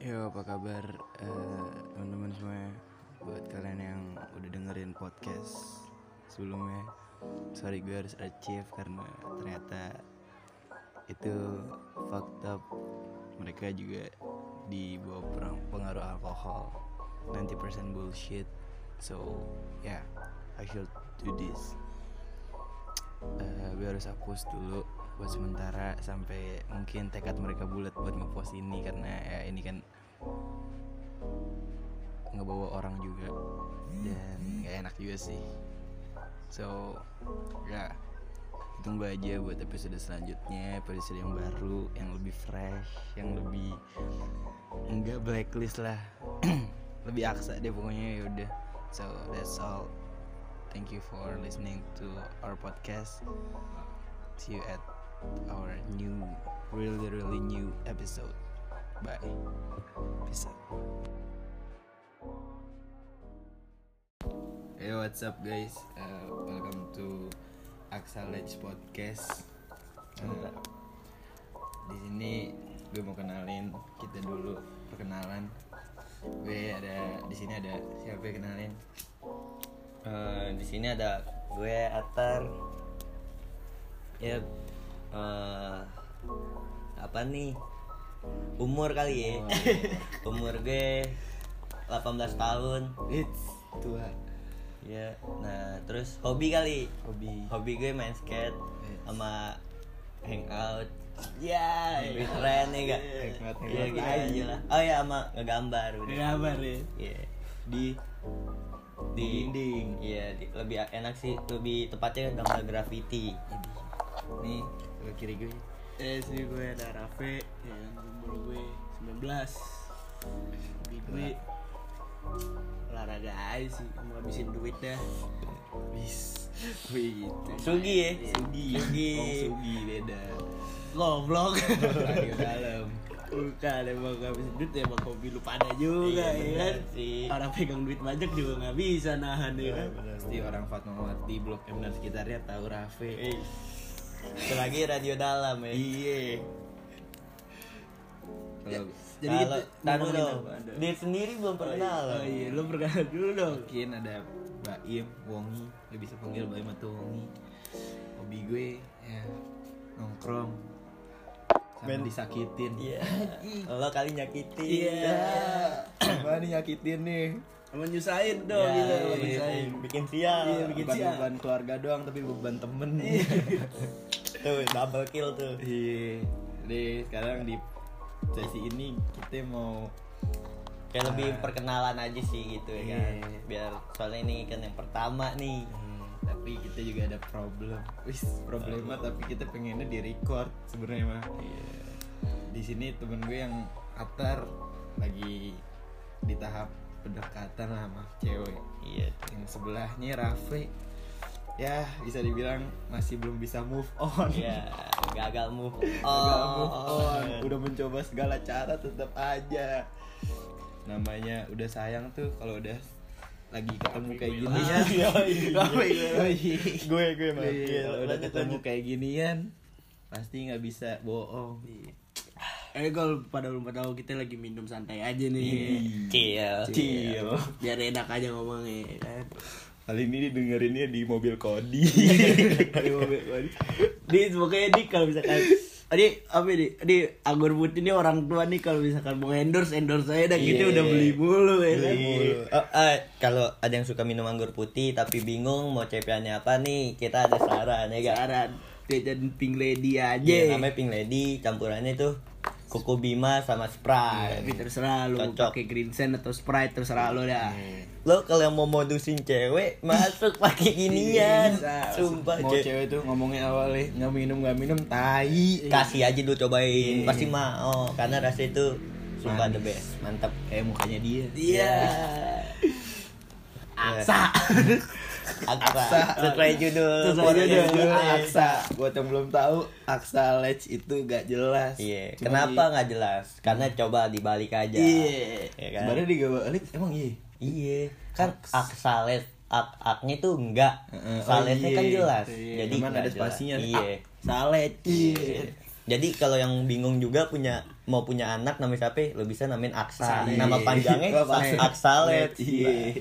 Yo apa kabar? Eh, teman-teman semua Buat kalian yang udah dengerin podcast sebelumnya Sorry gue harus achieve karena ternyata itu fucked up. Mereka juga di perang- pengaruh alkohol 90% bullshit. So yeah I should do this. Eh, gue harus hapus dulu buat sementara sampai mungkin tekad mereka bulat buat ngepost ini karena ya ini kan ngebawa orang juga dan gak enak juga sih. So ya tunggu aja buat episode selanjutnya episode yang baru yang lebih fresh yang lebih enggak blacklist lah. Lebih aksa deh pokoknya ya udah. So that's all. Thank you for listening to our podcast. See you at our new really really new episode. Bye. Peace out. Hey what's up guys? Uh, welcome to Let's Podcast. Uh, di sini gue mau kenalin kita dulu perkenalan. Gue ada di sini ada siapa yang kenalin? Eh, di sini ada gue Atar. Ya eh, apa nih? Umur kali ya. Umur gue 18 tahun. It's tua. Ya nah terus hobi kali. Hobi. Hobi gue main skate Yes. sama hangout. Ya lebih keren ya gak ya gitu aja. lah. Oh ya sama ngegambar udah. Gambar ya. Iya. di di dinding. iya di- lebih enak sih lebih tepatnya gambar graffiti. Nih sebelah kiri gue. Eh sini gue ada Rafe yang umur gue 19 Hobi gue olahraga aja sih mau habisin duit dah. Bis wih gitu. Sugi ya? Sugi Sugi. Kong Sugi beda. Goblok radio dalam. Bukan emang habisin duit ya emang hobi lu pada juga Iya, ya kan? sih. Orang pegang duit banyak juga gak bisa nahan ya kan? pasti orang Fatmawati Blok M dan sekitarnya tahu Rafe. Eh, Itu lagi radio dalam ya iya. Kalau Jadi Kalau ngomongin dong. Dia sendiri belum pernah Oh iya lu perkenalan dulu dong. Mungkin ada Baim Wongi. Lu bisa panggil Baim atau Wongi. Hobi gue ya nongkrong. Sama Men- disakitin. Iya. Lo kali nyakitin. Iya. Gimana nih nyakitin nih? Sama nyusahin dong Ya, gitu. iya. Bikin sial. Iya, bikin bukan sial. beban keluarga doang tapi beban temen Tuh double kill tuh iya Jadi sekarang di sesi ini kita mau Kayak lebih perkenalan aja sih gitu ya kan Iya. Biar soalnya ini kan yang pertama nih Hmm, tapi kita juga ada problem. Wis, problema tapi kita pengennya di record sebenarnya mah. Di sini temen gue yang Atar lagi di tahap pendekatan lah sama cewek. Iya Yang sebelahnya Rafe ya bisa dibilang masih belum bisa move on. Iya gagal move Gagal move on on. Udah mencoba segala cara tetap aja. Namanya udah sayang tuh kalau udah lagi ketemu kayak gini ya. Gue Gue gue Iya, manggil kalau udah ketemu kayak ginian pasti nggak bisa bohong. Eh kalau pada belum tahu kita lagi minum santai aja nih. Chill Cil. Biar enak aja ngomongnya kan. Kali ini dengerinnya di mobil Kodi. Di mobil nih. Di pokoknya di kalau misalkan Adi apa nih? Di anggur putih ini orang tua nih kalau misalkan mau endorse endorse saya dah kita udah beli mulu ya kan. Oh, eh, kalau ada yang suka minum anggur putih tapi bingung mau cepiannya apa nih, kita ada saran ya gak? Saran jajan pink lady aja. Iya, namanya Pink Lady, campurannya tuh Koko Bima sama Sprite. Tapi terserah lu pakai green sand atau sprite terserah lu dah. Lo kalau yang mau modusin cewek masuk pakai ginian. Bisa. Sumpah Mau ce- cewek tuh ngomongnya awalnya nggak minum nggak minum tai. kasih aja dulu cobain, Iya. pasti mau karena rasa itu sumpah the best, mantap. Kayak mukanya dia. Iya. Aksa. Aksa, sesuai judul. Sesuai judul. Aksa. Buat yang belum tahu, Aksa Ledge itu gak jelas. Iya, kenapa nggak jelas? Karena coba dibalik aja. Iya. Ya kan? Sebenarnya di Gawalik emang iya. Iya, kan aksalet ak aknya tuh enggak. Oh Saletnya iya. kan jelas. Iya. Jadi Cuman ada spasinya. Iya. Salet. Iya. Jadi kalau yang bingung juga punya mau punya anak namanya siapa? Lo bisa namain Aksa. Salet. Nama panjangnya? Aksalet. Iya.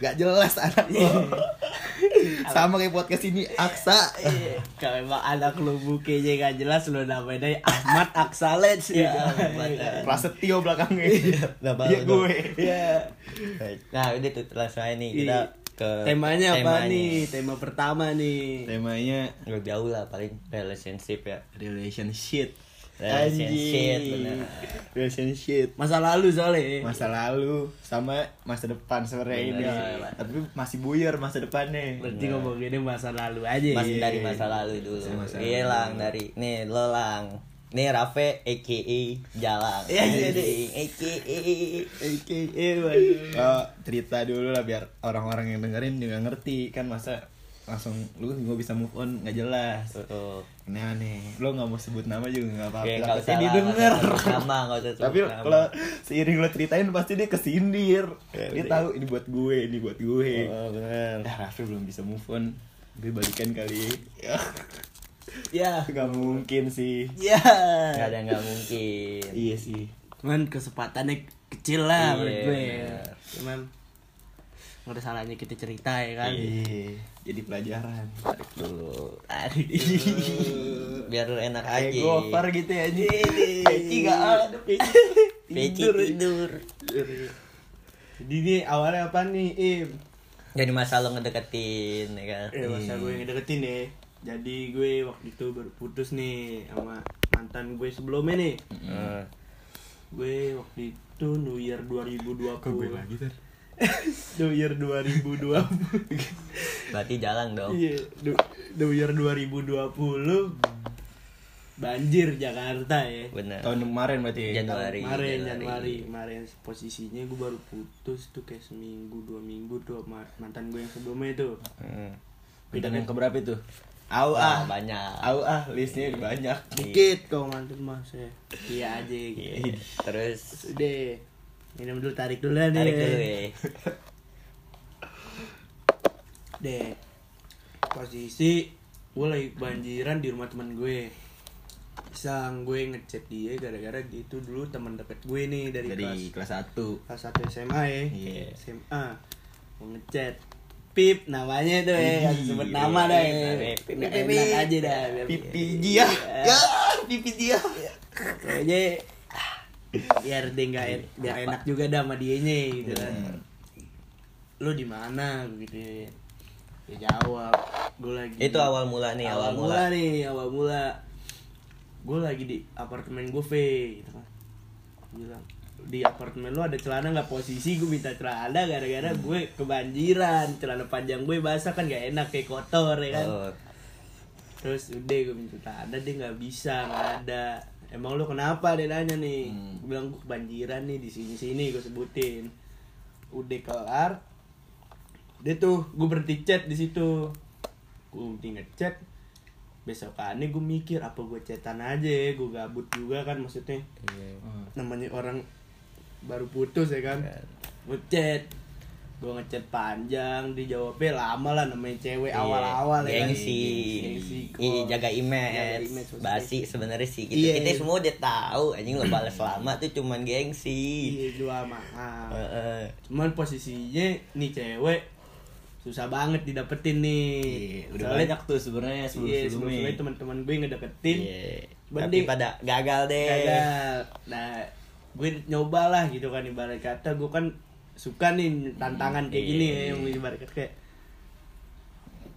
Gak jelas anak lo. Sama kayak podcast ini Aksa. Iya. Kalau emang anak lu bukenya gak jelas lu namain aja Ahmad Aksalet. Iya, Ahmad. Prasetyo belakangnya. Nama Iya lu dong. gue. Iya. Nah, udah tuh aja nih kita ke Temanya apa temanya. nih? Tema pertama nih. Temanya Nggak jauh lah paling relationship ya. relationship. Relationship bener. Relationship. Masa lalu soalnya. Masa lalu sama masa depan sebenarnya ini. Tapi masih buyar masa depannya. Berarti ngomonginnya masa lalu aja. Masih dari masa lalu dulu. Masa Iya dari nih lo lang. Nih Rafe AKA Jalang. Iya, iya, Anjing, AKA AKA waduh. Oh, cerita dulu lah biar orang-orang yang dengerin juga ngerti. Kan masa langsung lu nggak bisa move on. Nggak jelas. Tuh. ini aneh lo nggak mau sebut nama juga nggak apa-apa. Usah Takutnya didengar. nama, nggak usah sebut tapi kalau seiring lo ceritain pasti dia kesindir. Ya, dia udah. tahu ini buat gue ini buat gue. Oh, bener. ya Raffi belum bisa move on. Gue balikan kali ya Ya. nggak mungkin sih Ya. Nggak ada nggak mungkin. iya sih Cuman kesempatannya kecil lah Iya, menurut gue. bener. Cuman nggak ada salahnya kita cerita ya kan. iya jadi pelajaran Tarik dulu. Tarik Biar lu enak kayak aja. gopar gitu ya Iya, anjing Peci nggak ada Peci tidur. Jadi ini awalnya apa nih Im? Jadi masa lo ngedeketin ya kan. Eh masa gue yang deketin ya. Jadi gue waktu itu baru putus nih sama mantan gue sebelumnya nih. Eh, Gue waktu itu New Year 2020. kok gue lagi ter New Year 2020. Berarti jalan dong. Iya, Du- New Year 2020 banjir Jakarta ya. Bener. tahun kemarin berarti ya? Januari. Kemarin Januari, kemarin posisinya gue baru putus tuh kayak seminggu dua minggu tuh sama mantan gue yang sebelumnya itu. Hmm. Bintang yang keberapa itu? Au ah, banyak. au ah, listnya banyak. Dikit kau mantan mas ya. Iya aja gitu. Iya. Terus Udah. Minum dulu tarik dulu nih. tarik dulu ya. Deh. Posisi gue lagi banjiran di rumah teman gue. Sang gue ngechat dia gara-gara dia itu dulu teman deket gue nih dari, Dari kelas kelas 1 kelas 1 SMA ya. Iya. SMA. Ngechat. Pip namanya tuh ya, sebut nama dah ya. Pip, enak aja dah. Pipi dia. Ya, pipi dia. Kayaknya biar dia nggak en- biar enak juga dah sama dianya gitu kan. Lu di mana gitu. ya. Dia jawab, gue lagi Itu awal mula nih, awal, awal mula nih, awal mula. Gue lagi di apartemen gue, V, gitu kan. Bilang, di apartemen lu ada celana nggak posisi gue minta celana gara-gara Hmm. gue kebanjiran. Celana panjang gue basah kan gak enak kayak kotor ya kan? Oh, terus udah gue minta celana dia nggak bisa nggak ada. Emang lu kenapa? Dia nanya nih. Hmm. Gua bilang gue kebanjiran nih di sini sini gue sebutin. Udah kelar. Dia tuh gue berhenti chat di situ. Gue berhenti ngechat. Besokannya gue mikir apa gue chatan aja ya? Gue gabut juga kan maksudnya. Iya. namanya orang baru putus ya kan Kan. ngechat gue ngechat panjang dijawabnya lama lah namanya cewek Iya, awal-awal ya kan gengsi, Gengsi, kok. Ih, jaga Jaga image, image, basi sebenarnya sih gitu. Iya, kita iya. semua udah tahu anjing lo balas lama tuh cuman gengsi iya jual mahal Heeh. cuman posisinya nih cewek susah banget didapetin nih Iya, udah Soalnya- banyak tuh sebenarnya iya sebelum-sebelumnya. sebelum-sebelumnya teman-teman gue ngedeketin Iya. Tapi pada gagal deh gagal nah gue nyoba lah gitu kan ibarat kata gue kan suka nih tantangan kayak gini iya, ya yang ibarat kata kayak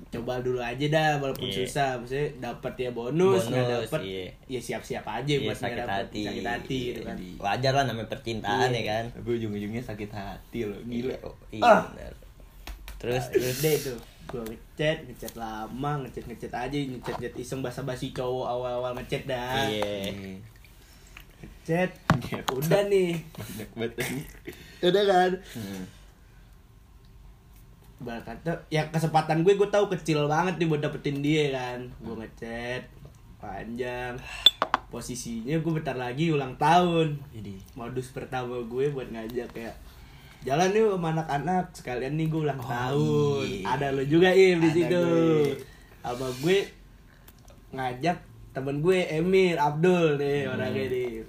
coba dulu aja dah walaupun Iya. susah maksudnya dapat ya bonus nggak Bonus, dapat iya. ya siap-siap aja Iya, buat sakit nggak dapet, hati sakit hati gitu kan Iya. wajar lah namanya percintaan Iya. ya kan Tapi ujung-ujungnya sakit hati loh, gila. Oh, iya Ah. benar. terus terus terus deh tuh gue ngechat ngechat lama ngechat ngechat aja ngechat ngechat iseng basa basi cowok awal-awal ngechat dah iya ngechat Ngepet. udah nih. Banyak banget ini. udah kan? Hmm. Kata ya kesempatan gue gue tahu kecil banget nih buat dapetin dia kan. Gue ngechat panjang. Posisinya gue bentar lagi ulang tahun. Jadi modus pertama gue buat ngajak kayak jalan yuk sama anak-anak sekalian nih gue ulang tahun. iya. ada lo juga im di situ. sama gue ngajak temen gue Emir Abdul nih orangnya nih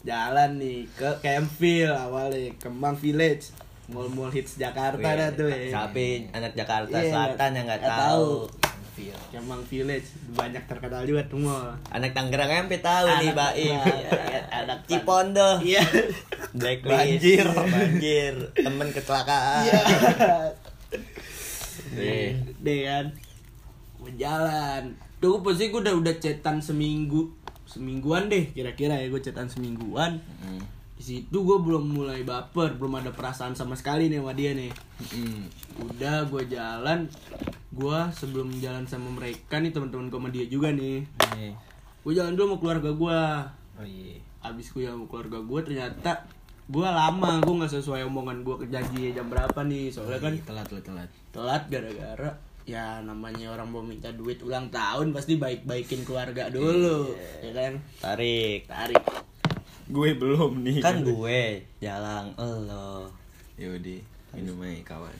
jalan nih ke Campville awalnya Kemang Village mall-mall hits Jakarta dah tuh ya Tapi anak Jakarta Iya, Selatan yang nggak tahu. Kemang Village banyak terkenal juga tuh mall Anak Tangerang sampai tahu nih, Anak Baim. Tangerang. Anak Cipondo. iya Blacklist. Banjir. Banjir. Temen kecelakaan. iya Nih. deh kan gue jalan tuh pasti gue udah udah cetan seminggu semingguan deh kira-kira ya gue cetan semingguan Hmm. di situ gue belum mulai baper belum ada perasaan sama sekali nih sama dia nih Hmm. udah gue jalan gue sebelum jalan sama mereka nih teman-teman gue sama dia juga nih Nih. gue jalan dulu sama keluarga gue Oh iya. abis gue sama keluarga gue ternyata gue lama gue nggak sesuai omongan gue ke janji jam berapa nih soalnya kan telat telat telat. telat gara-gara ya namanya orang mau minta duit ulang tahun pasti baik-baikin keluarga dulu ya kan Tarik. tarik Gue belum nih. Kan gue jalan elo. Yaudah, minum aja kawan.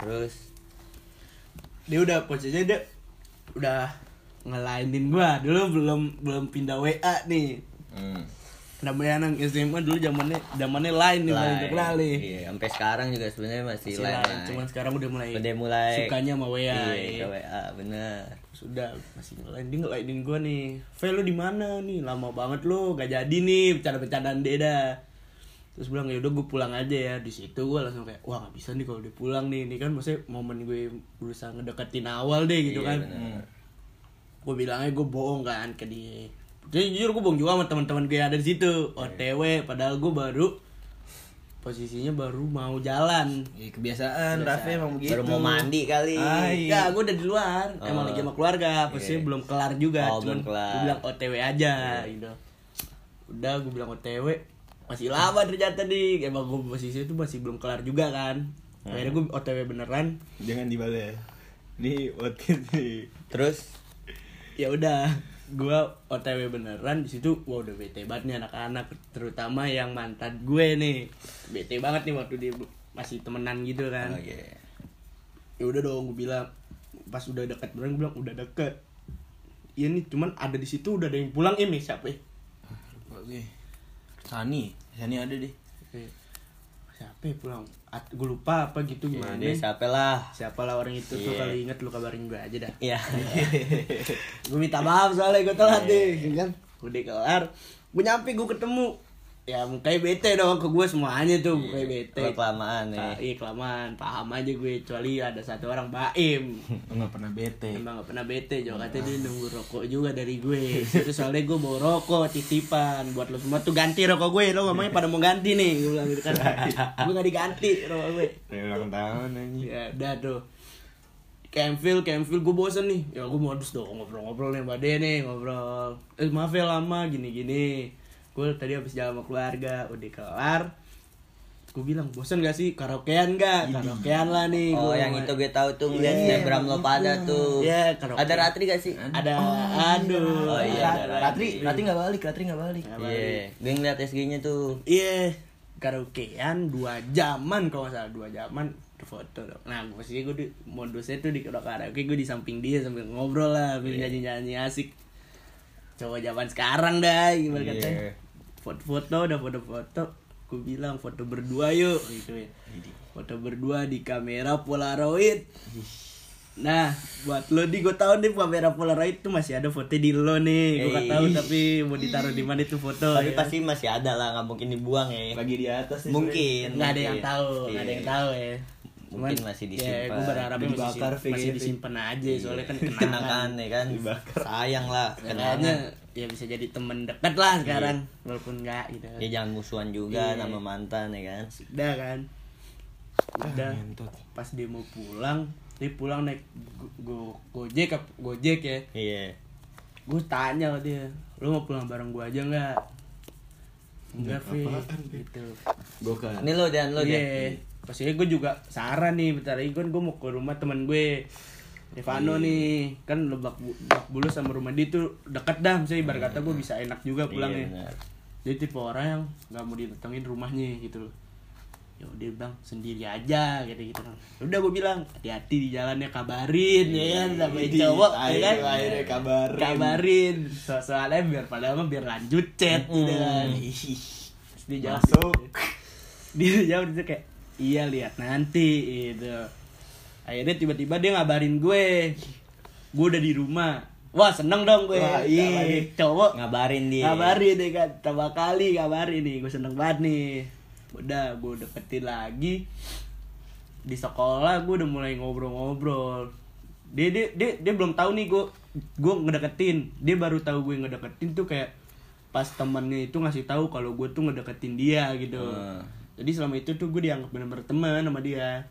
Terus dia udah posisinya dia udah ngelainin gua dulu belum belum pindah WA nih Hmm. Namanya anak SMA dulu zamannya zamannya lain nih terkenal nih. Iya, sampai sekarang juga sebenarnya masih Si lain. Cuman sekarang udah mulai Udah mulai sukanya sama WA Iya, ya. WA bener. sudah masih ngelain dia ngelainin gua nih. Ve lu di mana nih? Lama banget lu gak jadi nih bercanda-bercandaan dia dah. Terus bilang ya udah gue pulang aja ya. Di situ gue langsung kayak wah nggak bisa nih kalau dia pulang nih. Ini kan maksudnya momen gue berusaha ngedeketin awal deh gitu Iya, kan. bener. gue bilangnya gue bohong kan ke dia jadi jujur gue bohong juga sama teman-teman gue yang ada di situ OTW padahal gue baru posisinya baru mau jalan Ya, kebiasaan, Raffi emang begitu. Baru mau mandi kali. Ay. Enggak, gue udah di luar. Emang Oh. lagi sama keluarga. Posisinya Iya. belum kelar juga. Oh, Cuman belum kelar. Iya. gue bilang OTW aja gitu. Udah gue bilang OTW. Masih lama ternyata nih. Emang gue posisinya tuh masih belum kelar juga kan. Akhirnya gue OTW beneran. Jangan dibalik. Nih podcast nih. Terus Ya udah, gue OTW beneran di situ. Wah udah bete banget nih anak-anak, terutama yang mantan gue nih. Bete banget nih waktu dia masih temenan gitu kan. oh, iya. ya udah dong gue bilang pas udah dekat beneran gue bilang udah deket Iya nih cuman ada di situ udah ada yang pulang ini siapa ya? Sani, Sani ada deh. Eh, siapa ya pulang? At, gue lupa apa gitu Ya, gimana dia siapa lah? siapa lah orang itu tuh Iya. kali inget lu kabarin gue aja dah. Iya. gue minta maaf soalnya gue telat deh gitu kan? Udah kelar. Gue nyampe gue ketemu ya mukanya bete dong ke gue semuanya tuh mukanya bete. kelamaan. Ah, iya kelamaan. Paham aja gue kecuali ada satu orang baim. Enggak pernah bete. Emang gak pernah bete, Jo. Katanya dia nunggu rokok juga dari gue Terus soalnya gue bawa rokok, titipan Buat lo semua. Tuh ganti rokok gue, lo ngomongnya pada mau ganti nih Gue bilang gitu kan. Gue gak diganti rokok gue Dari ulang tahun. Ya udah tuh. Campville, Campville gue bosen nih. Ya gue modus dong ngobrol-ngobrol nih dia nih Ngobrol. Eh maaf ya lama gini-gini Gue tadi habis jalan sama keluarga Udah kelar Gue bilang bosen gak sih karaokean gak? Karaokean lah nih Oh, gua yang itu gue tahu tuh ngeliat Iya, snapgram lo pada tuh. Iya, karaoke. Ada Ratri gak sih? Ada, aduh Oh, iya, ada Ratri, Ratri enggak balik, Ratri enggak balik. Iya, gue ngeliat SG-nya tuh. Iya, karaokean dua jaman kalau nggak salah dua jaman foto dong. Nah, gue sih gue di modusnya tuh di karaoke gue di samping dia sambil ngobrol lah, sambil Iya. nyanyi nyanyi asik. Coba zaman sekarang dah, gimana Iya. katanya? Foto-foto, udah foto-foto. Gue bilang foto berdua yuk, gitu ya. Foto berdua di kamera Polaroid. Nah, buat lo nih gue tahu nih kamera Polaroid tuh masih ada foto di lo nih. Gue gak tahu tapi mau ditaruh di mana itu foto. Tapi ya. pasti masih ada lah, nggak mungkin dibuang ya. Lagi di atas nih. Mungkin. nggak ada yang tahu nggak ada yang Iya. tahu ya Mungkin masih disimpan. ya, gue berharapnya masih, Dibakar, masih disimpan aja soalnya kan kenangan kenangan ya kan. Sayang lah Kayaknya kenangan. Ya bisa jadi temen dekat lah sekarang walaupun enggak gitu Ya jangan musuhan juga Iya. sama mantan ya kan. udah kan udah ngentot. pas dia mau pulang dia pulang naik go- go- gojek ya Iya. gue tanya ke dia lu mau pulang bareng gue aja nggak enggak Fi gitu Gue kan. Ini lo dan lo Iya. dan. Pastinya gue juga saran nih bentar lagi kan gue mau ke rumah teman gue Rivano nih. Kan lebak, lebak bulus sama rumah dia tuh deket dah misalnya ibarat kata gue bisa enak juga Iya pulangnya benar. dia tipe orang yang nggak mau didatengin rumahnya gitu loh. Ya udah bang sendiri aja gitu gitu kan udah gue bilang hati-hati di jalannya kabarin ya kan sampai Di- cowok ya kan? akhirnya- kabarin. kabarin. So soalnya biar padahal mah biar lanjut chat gitu kan. Dia jawab Masuk. dia jawab itu kayak iya lihat nanti itu akhirnya tiba-tiba dia ngabarin gue. Gue udah di rumah. Wah seneng dong gue. Wah, iya. Cowok ngabarin dia. ngabarin deh kan. Pertama kali ngabarin nih gue seneng banget nih. Udah gue deketin lagi. Di sekolah gue udah mulai ngobrol-ngobrol. Dia dia dia, dia belum tahu nih gue gue ngedeketin. Dia baru tahu gue ngedeketin tuh kayak pas temennya itu ngasih tahu kalau gue tuh ngedeketin dia gitu. Hmm. jadi selama itu tuh gue dianggap bener-bener teman sama dia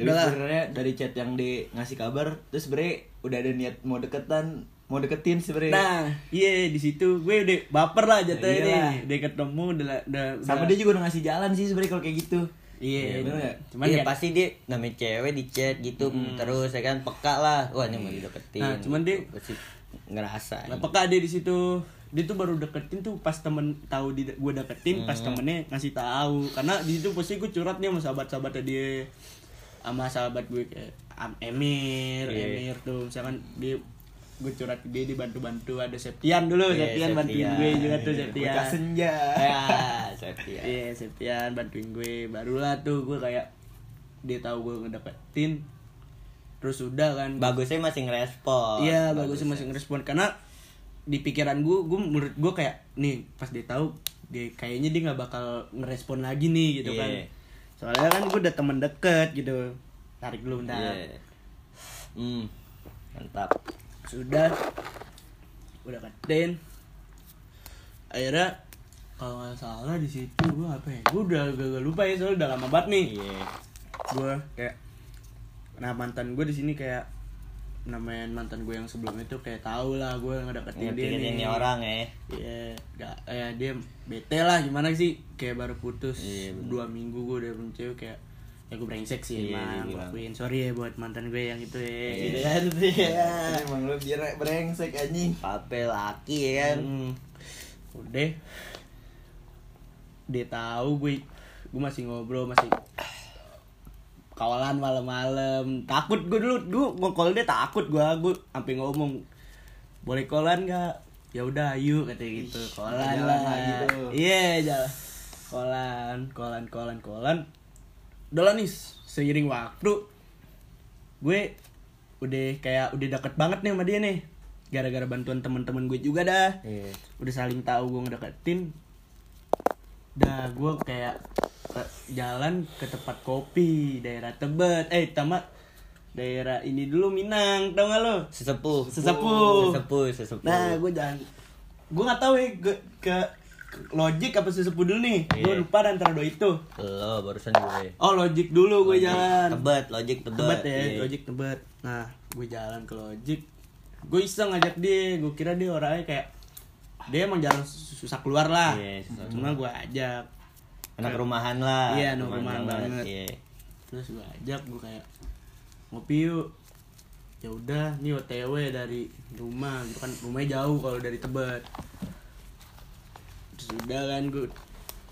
Jadi Udahlah. sebenarnya dari chat yang di ngasih kabar terus sebenarnya udah ada niat mau deketan, mau deketin sebenarnya. nah iya di situ gue udah baper lah jatuhnya Iyalah. nih udah ketemu udah udah Sama udah- dia juga udah ngasih jalan sih sebenarnya kalau kayak gitu. iya Iya, bener cuman iya ya- pasti dia namanya cewek di chat gitu terus ya kan peka lah wah ini mau dideketin Nah, cuman dia- pasti ngerasa Nah, peka dia di situ. Dia tuh baru deketin tuh pas temen tahu di gue deketin, pas temennya ngasih tahu. Karena di situ pasti gue curhat nih sama sahabat-sahabatnya dia, sama sahabat gue kayak Am- Emir, Iya. Emir tuh misalkan dia gue curhat ke dia dibantu-bantu ada Septian dulu, Iya, Septian bantuin Septian. gue juga tuh Septian. Bekas senja. ya Septia Iya, Septian bantuin gue. Barulah tuh gue kayak dia tahu gue ngedeketin. Terus udah kan. bagusnya masih ngerespon Iya bagusnya masih ngerespon karena di pikiran gue, gue menurut gue kayak nih pas dia tahu dia kayaknya dia nggak bakal ngerespon lagi nih gitu kan. Soalnya kan gue udah temen deket gitu. Tarik dulu bentar. Iya. hmm mantap Sudah udah ketin. Akhirnya kalau nggak salah di situ gue apa ya? Gue udah gak, lupa ya soalnya udah lama banget nih. iya gue kayak nah mantan gue di sini kayak namanya mantan gue yang sebelum itu kayak tau lah gue ngedeketin dia nih ini orang ya Iya, gak, ya dia bete lah gimana sih kayak baru putus Iya, bener. dua minggu gue udah punya cewek kayak ya gue brengsek sih Iya, emang dia gue akuin sorry ya buat mantan gue yang itu ya Iya. gitu kan Iya. Emang lu biar brengsek anjing. pape laki ya kan Hmm. udah dia tahu gue gue masih ngobrol masih kawalan malam-malam. Takut gue dulu. Gue ngokol dia takut gue gue sampai ngomong boleh kolan nggak? Ya udah ayo katanya gitu. Kolan lah. iya jalan. Kolan kolan kolan kolan udah lah nih seiring waktu gue udah kayak udah deket banget nih sama dia nih. Gara-gara bantuan teman-teman gue juga dah. Iya. Udah saling tahu gue ngedeketin. Dah gue kayak jalan ke tempat kopi daerah Tebet. Eh tama daerah ini dulu Minang. Tau gak lo sesepuh. Sesepuh. sesepuh sesepuh. Nah gue jalan. Gue nggak tahu ya ke, ke Logic apa sesepuh dulu nih? Gue Iya. lupa dan antara dua itu. Lo barusan gue. Oh Logic dulu gue jalan. Tebet logik tebet tebet ya Iya. Logic tebet. Nah gue jalan ke Logic. Gue iseng ngajak dia. Gue kira dia orangnya kayak dia emang jarang susah keluar lah. Iya, susah cuma gue ajak anak rumahan lah Iya, anak rumahan banget. iya. Terus gue ajak gue kayak ngopi yuk. Ya udah nih otw dari rumah gitu kan. Rumahnya jauh kalau dari tebet. Terus udah kan gue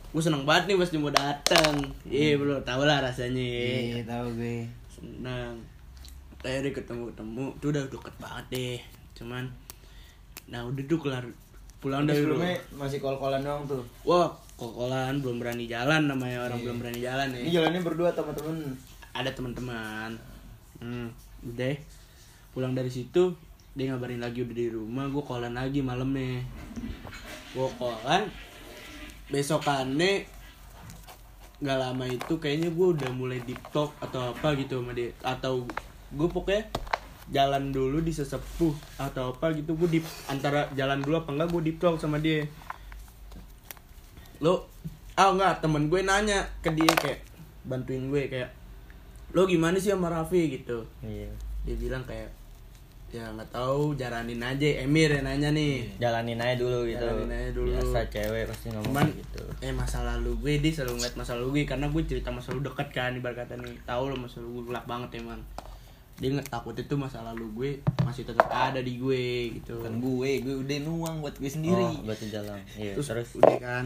gue seneng banget nih pas dia mau datang iya bro tau lah rasanya Iya. Ya tahu gue. senang akhirnya ketemu ketemu. Tuh udah deket banget deh. Cuman nah udah tuh kelar pulang dari rumah masih kol-kolan doang tuh. wah kokolan belum berani jalan namanya orang belum berani jalan ya. Ini jalannya berdua teman-teman. ada teman-teman. Hmm, udah pulang dari situ dia ngabarin lagi udah di rumah gue kolan lagi malamnya. Gue kolan besokannya nggak lama itu kayaknya gue udah mulai deep talk atau apa gitu sama dia. Atau gue pokoknya jalan dulu di sesepuh atau apa gitu gue di antara jalan dulu apa enggak gue deep talk sama dia lo ah enggak temen gue nanya ke dia kayak bantuin gue kayak lo gimana sih sama Raffi? gitu. Iya. Dia bilang kayak ya nggak tahu jalanin aja. Emir yang nanya nih. Jalanin aja dulu gitu. Jalanin aja dulu. biasa cewek pasti ngomong cuman gitu. eh masa lalu gue dia selalu ngeliat masa lalu gue karena gue cerita masa lalu dekat kan ibarat kata nih. Tahu lo masa lalu gue gelap banget emang. Dia nggak takut itu masa lalu gue masih tetap ada di gue gitu. Kan gue, gue udah nuang buat gue sendiri. oh berarti jalan iya terus, terus, udah kan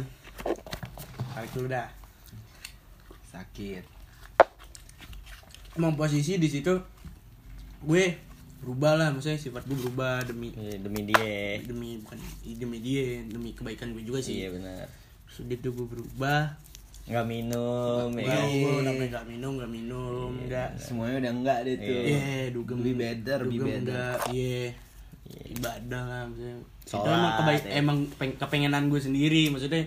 tarik dulu dah. Sakit. Emang posisi di situ gue berubah lah. Maksudnya sifat gue berubah demi Iya, demi dia. Demi bukan demi dia demi kebaikan gue juga sih. Iya benar. Sudah tuh gue berubah. Nggak minum ya. gue namanya nggak minum nggak minum nggak. semuanya udah enggak deh tuh. Iya, dugem. Be better, be dugem better. enggak, iya. Ibadah lah maksudnya. itu Sholat, emang kebaik, ya. emang peng- kepengenan gue sendiri maksudnya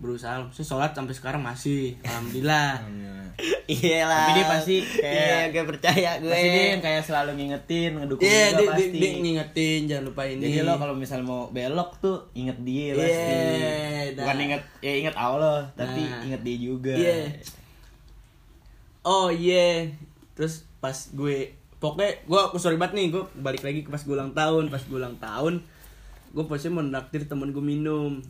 berusaha maksudnya sholat sampai sekarang masih alhamdulillah. Iya lah Tapi dia pasti kayak- iya gue percaya gue pasti dia yang kayak selalu ngingetin ngedukung iya juga dia, pasti. dia ngingetin jangan lupa ini. Jadi lo kalau misal mau belok tuh inget dia pasti. Iya, bukan nah. inget ya inget Allah tapi Nah. inget dia juga. Iya. Oh iya. Terus pas gue pokoknya gue aku sorry banget nih gue balik lagi ke pas gue ulang tahun. Pas gue ulang tahun gue pasti mau naktir temen gue minum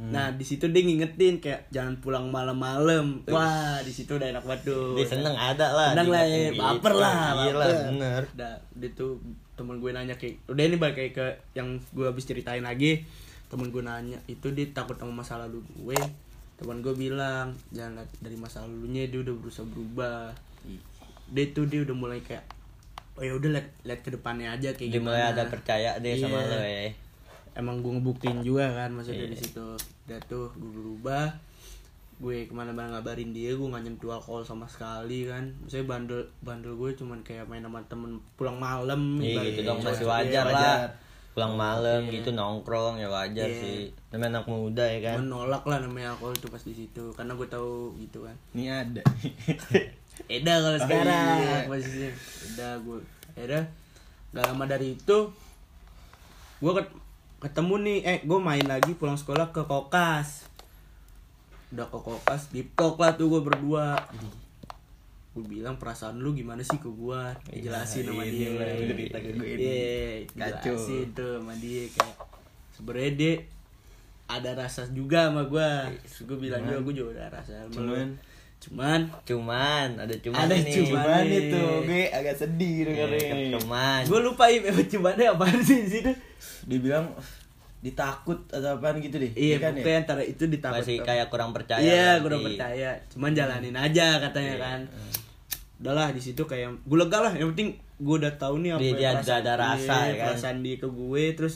Hmm. nah di situ dia ngingetin kayak jangan pulang malam-malam. Wah di situ udah enak banget tuh dia seneng ada lah seneng lah ya baper lah iya lah baper. bener. Udah, dia tuh temen gue nanya kayak udah ini balik kayak ke yang gue habis ceritain lagi. Temen gue nanya itu dia takut sama masa lalu gue. Temen gue bilang jangan lihat dari masa lalunya dia udah berusaha berubah. Dia tuh dia udah mulai kayak oh ya udah lihat lihat ke depannya aja kayak dia gimana. mulai ada percaya deh sama Iya. lo ya emang gue ngebuktiin juga kan maksudnya Iya. di situ udah tuh gue berubah. Gue ke mana-mana ngabarin dia gue nggak nyentuh alkohol sama sekali kan. Misalnya bandel bandel gue cuman kayak main sama temen pulang malam iya gitu dong masih Iya, wajar lah. wajar. pulang malam gitu nongkrong ya wajar Iya. sih. Namanya anak muda ya kan. Menolak lah namanya alkohol itu pas di situ karena gue tahu gitu kan. Ini ada. Eda kalau Oh, sekarang iya. posisinya. Udah gue Eda gak lama dari itu gue ketemu nih eh gue main lagi pulang sekolah ke kokas udah ke kokas di talk lah tuh gue berdua gue bilang perasaan lu gimana sih ke gue dijelasin sama ini dia yang cerita ke gue ini. Iya, Kacau. dijelasin tuh sama dia kayak sebenarnya dia ada rasa juga sama gue gue bilang juga gue juga ada rasa. Cuman- cuman cuman ada cuman Ada nih cuman. nih. itu gue agak sedih Iya, dengerin cuman. Gue lupa ya cumannya apaan sih di situ? Dia bilang ditakut atau apaan gitu deh iya kan pokoknya antara itu ditakut masih kayak kurang percaya iya udah percaya. Cuman jalanin aja katanya Iya. kan. Udahlah di situ kayak gue lega lah. Yang penting gue udah tahu nih apa Dia- dia perasaan- ada rasa, iya, ya kan? perasaan dia ke gue terus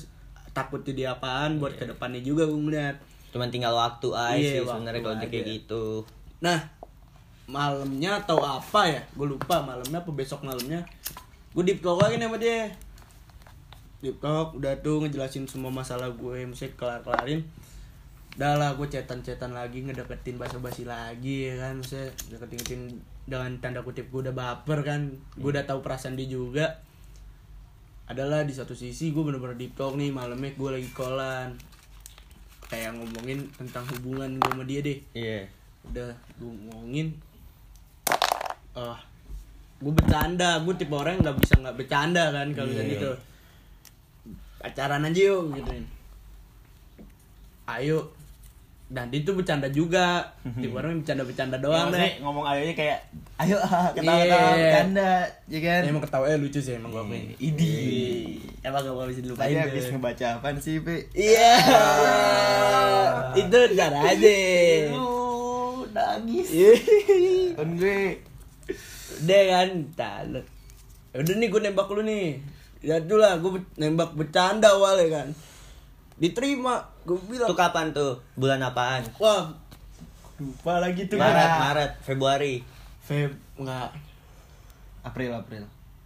takutnya dia apaan buat ke depannya juga gue ngeliat. Cuman tinggal waktu aja Iya, sih sebenarnya kalau dia kayak gitu. Nah, malamnya atau apa ya? Gue lupa malamnya apa besok malamnya. Gue deep talk lagi nih sama dia. Deep talk, udah tuh ngejelasin semua masalah gue, mesti kelar-kelarin. Udah lah, gue cetan-cetan lagi, ngedeketin basa-basi lagi ya kan. Maksudnya deketin dengan tanda kutip gue udah baper kan. Gue udah tahu perasaan dia juga. Adalah di satu sisi gue bener-bener deep talk nih malamnya gue lagi kolan kayak ngomongin tentang hubungan gue sama dia deh iya udah gue ngomongin ah gue bercanda gue tipe orang yang nggak bisa nggak bercanda kan kalau Iya. gitu. Pacaran aja yuk gitu. Ayo. Dan dia tuh bercanda juga. Tipe orang yang bercanda-bercanda doang Maksudnya deh ngomong ayonya kayak ayo ah, ketawa-ketawa Iya. bercanda ya kan? Emang ketawa eh lucu sih emang gue akuin idi. Emang gak bisa dilupain tadi habis ngebaca apaan sih pe? Iya. Itu cara aja. Nangis. Iya. kan gue Udah kan, talut. Udah nih gue nembak lu nih. Ya tuh lah, gue nembak bercanda awalnya kan. Diterima, gue bilang. itu kapan tuh bulan apaan Wah, lupa lagi tuh. Maret kan. Maret Februari Feb, enggak. April April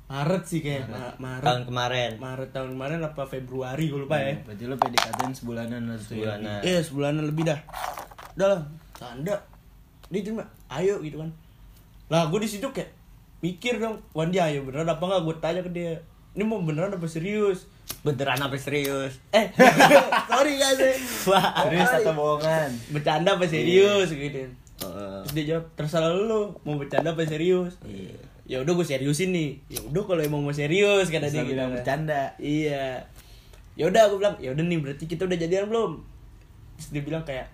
Maret sih kayak Ma- Maret. tahun kemarin Maret tahun kemarin apa Februari gue lupa ya. berarti lo PDKT sebulanan lah tuh ya. Sebulanan. Iya, sebulanan lebih dah. Udah lah, canda. Diterima, ayo gitu kan. Lah, gue di situ kayak mikir dong, Wan dia ayo beneran apa enggak? Gue tanya ke dia. Ini mau beneran apa serius? beneran apa serius Eh, sorry guys. eh. wah serius atau bohongan Bercanda apa serius gitu. Oh. Terus dia jawab, terserah lu mau bercanda apa serius. Iya. Ya udah gue seriusin nih. Ya udah kalau emang mau serius kata dia gitu. bilang bercanda Iya. Ya udah aku bilang, ya udah nih berarti kita udah jadian belum? Terus dia bilang kayak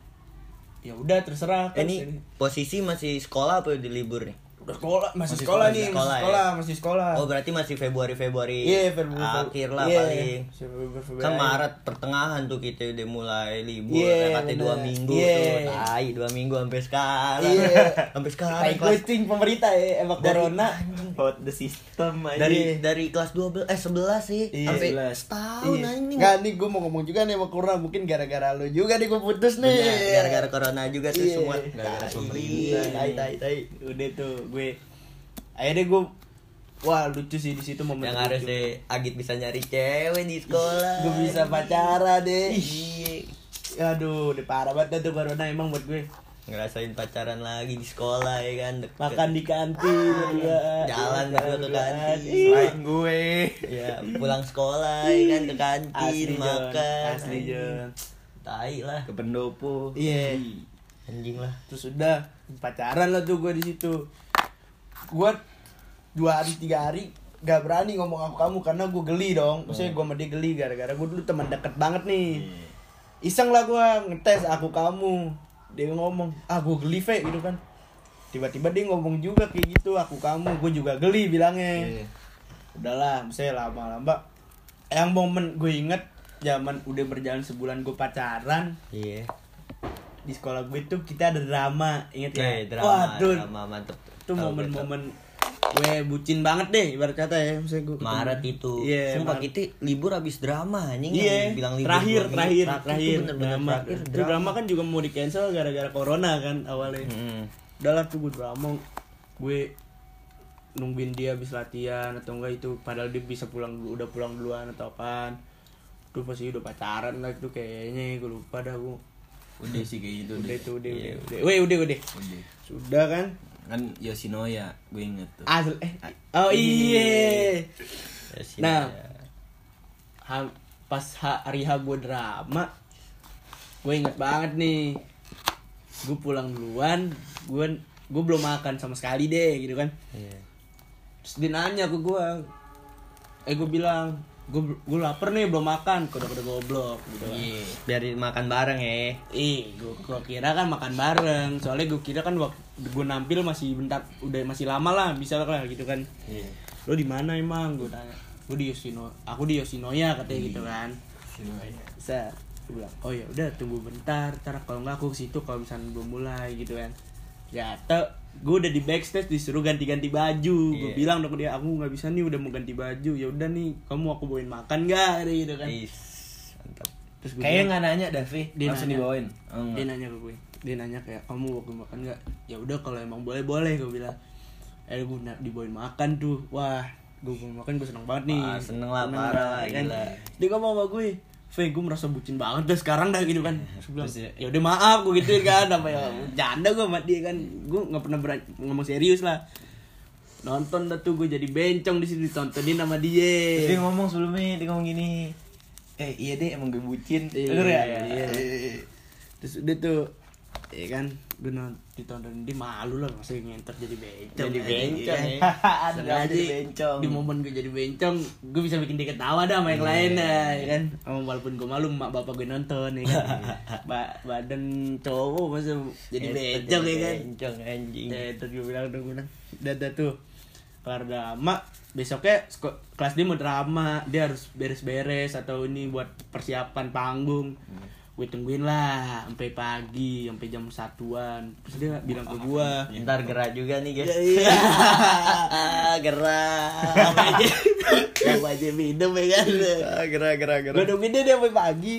ya udah terserah Eh, ini posisi masih sekolah apa di libur nih udah sekolah masih, Masih sekolah, sekolah, nih sekolah masih ya? sekolah masih sekolah Oh berarti masih Februari Februari Iya, Februari akhir lah Iya, paling. Februari, Februari. Kan Maret pertengahan tuh kita udah mulai libur Iya, katanya dua minggu Iya. tuh. Tai dua minggu sampai sekarang. Iya. sampai sekarang Tai kelas kucing pemerintah ya emang Dari- corona Out the system aja. dari dari kelas 12 eh 11 sih Iya, sampai 11. setahun Iya. anjing. Nggak nih gue mau ngomong juga nih sama corona mungkin gara-gara lu juga nih gue putus nih gara-gara corona juga tuh Iya. semua Gara-gara pemerintah. tai tai tai. udah tuh gue akhirnya gue wah lucu sih di situ momen yang lucu. harusnya Agit bisa nyari cewek di sekolah. gue bisa pacaran deh. Iya. aduh udah parah banget tuh corona emang buat gue. Ngerasain pacaran lagi di sekolah ya kan? Deket. makan di kantin juga jalan berdua ke kantin. Selain gue. ya pulang sekolah ya kan? Ke kantin asli makan. Asli Jon. Tai lah. Ke pendopo. iya. Anjing lah. Terus udah pacaran lah tuh gue di situ gue dua hari tiga hari gak berani ngomong aku kamu karena gue geli dong. Maksudnya gue sama dia geli gara-gara gue dulu teman deket banget nih. Iseng lah gue ngetes aku kamu. Dia ngomong ah gue geli fe gitu kan. Tiba-tiba dia ngomong juga kayak gitu aku kamu. Gue juga geli bilangnya. Iya. udahlah misalnya lama-lama. Yang momen gue inget zaman udah berjalan sebulan gue pacaran. Iya. Di sekolah gue tuh kita ada drama inget ya? Eh, drama Waduh, drama mantep itu momen-momen gue bucin banget deh ibarat kata ya misalnya gue. Maret itu iya sumpah Maret. kita libur habis drama anjing iya yang bilang libur terakhir minggu. terakhir Terakhir terakhir tuh bener-bener drama terakhir Itu drama kan juga mau di cancel gara-gara corona kan awalnya Mm-mm. udahlah tuh gue drama gue nungguin dia habis latihan atau enggak itu padahal dia bisa pulang udah pulang duluan atau apaan tuh pasti udah pacaran lah itu kayaknya gue lupa dah gue Udah sih kayak gitu. udah tuh udah Iya. udah udah Weh, udah udah Udah. sudah kan Kan Yoshinoya, gue inget tuh. Asli eh oh iya Ya, sini Nah. Ha- pas hari H gue drama gue inget banget nih gue pulang duluan gue gue belum makan sama sekali deh gitu kan Iya. terus dia nanya ke gue eh gue bilang gue gue lapar nih belum makan. Kode kode goblok gitu kan. Iya, biar makan bareng ya. Ih gue gua kira kan makan bareng. Soalnya gue kira kan waktu gue nampil masih bentar udah masih lama lah bisa lah gitu kan. Iya. lo di mana emang? Gue tanya. Gue di Yoshino aku di Yoshinoya katanya gitu kan. Bisa gue bilang oh ya udah tunggu bentar. Ntar kalau nggak aku ke situ kalau misalnya belum mulai gitu kan. Ternyata gue udah di backstage disuruh ganti-ganti baju. Gue Iya. bilang dong ke dia aku nggak bisa nih udah mau ganti baju. Ya udah nih kamu aku bawain makan nggak? Katanya gitu kan. Is, mantap. Terus gue Kayaknya nggak nanya Davi, Dia langsung nanya. dibawain. Oh, dia nanya ke gue dia nanya kayak kamu mau gue makan nggak? Ya udah kalau emang boleh boleh gue bilang. Eh gue dibawain makan tuh. Wah gue bawain makan gue seneng banget nih. Wah, seneng lah, parah, kan? gila. dia ngomong sama gue Fe, gue merasa bucin banget dah sekarang dah gitu kan Terus ya- ya udah maaf gue gituin kan apa ya canda gue sama dia kan gue nggak pernah berani ngomong serius lah nonton dah tuh gue jadi bencong di sini ditontonin sama Terus dia dia ngomong sebelumnya, dia ngomong gini. Eh iya deh emang gue bucin. Iya, ya? iya. terus udah tuh ya kan? Gue nonton ditonton dia malu lah masih ngenter jadi bencong. Jadi bencong, Iya. ya. Sengaja jadi bencong. di momen gue jadi bencong gue bisa bikin dia ketawa dah sama yang lain dah ya kan? Walaupun gue malu mak bapak gue nonton ya kan? Ba badan cowok masa jadi bencong jadi ya kan? bencong anjing. Ya terus gue bilang udah gue bilang udah tuh kelar drama besoknya kelas dia mau drama dia harus beres-beres atau ini buat persiapan panggung gue tungguin lah sampai pagi sampai jam satuan. Terus dia bilang ke gue ntar gerak juga nih guys. Iya. gerak. Apa aja. Apa aja minum ya kan? Ah, gerak gerak gue gerak nungguin dia dia sampai pagi.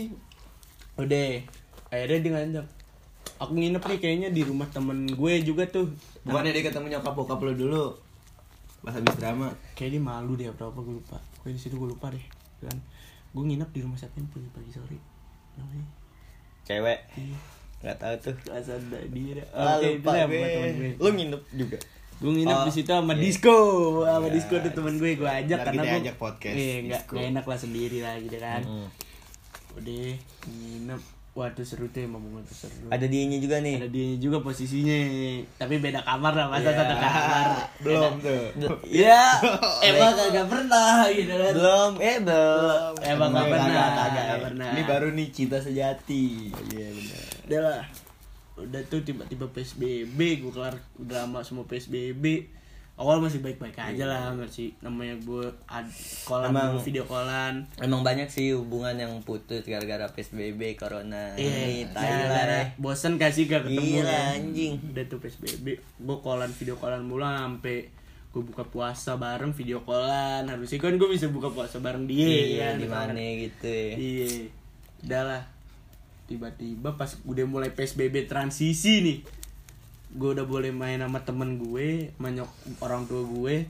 Udah akhirnya dia ngajak aku nginep nih kayaknya di rumah temen gue juga tuh. Bukannya dia ketemu nyokap bokap lo dulu. Pas habis drama. kayak dia malu deh apa apa gue lupa. Gue di situ gue lupa deh kan. Gue nginep di rumah siapa yang punya pagi sore? Namanya cewek Iya. nggak tahu tuh Asal dah. ah, Oke, lupa itulah gue temen gue. lu nginep juga gue nginep Oh, di situ sama iya. disco sama Iya, disco tuh temen gue gue ajak Lagi karena gue diajak podcast, iya nggak enak lah sendiri lah gitu kan Mm. udah nginep waduh seru tuh emang tuh seru. Ada dianya juga nih. Ada dia juga posisinya. Tapi beda kamar lah masa Iya. satu kamar. Belum tuh. ya emang kagak pernah gitu kan. Belum eh belum. Emang Kagak, pernah kagak, pernah. Ini baru nih cinta sejati. Iya benar. udah lah. Udah tuh tiba-tiba PSBB gue kelar drama semua PSBB awal masih baik-baik aja lah masih namanya gue ad Emang- dulu, video callan Emang banyak sih hubungan yang putus gara-gara PSBB, Corona. Ini Iya, gara-gara lah. bosen kasih gak ketemu Iya, ya. anjing. Udah tuh PSBB, gue callan video callan mulu sampai gue buka puasa bareng video callan. Harusnya kan gue bisa buka puasa bareng dia Iya, kan. di mana gitu ya. Iya. Udah lah. Tiba-tiba pas udah mulai PSBB transisi nih. Gue udah boleh main sama temen gue, manyok orang tua gue.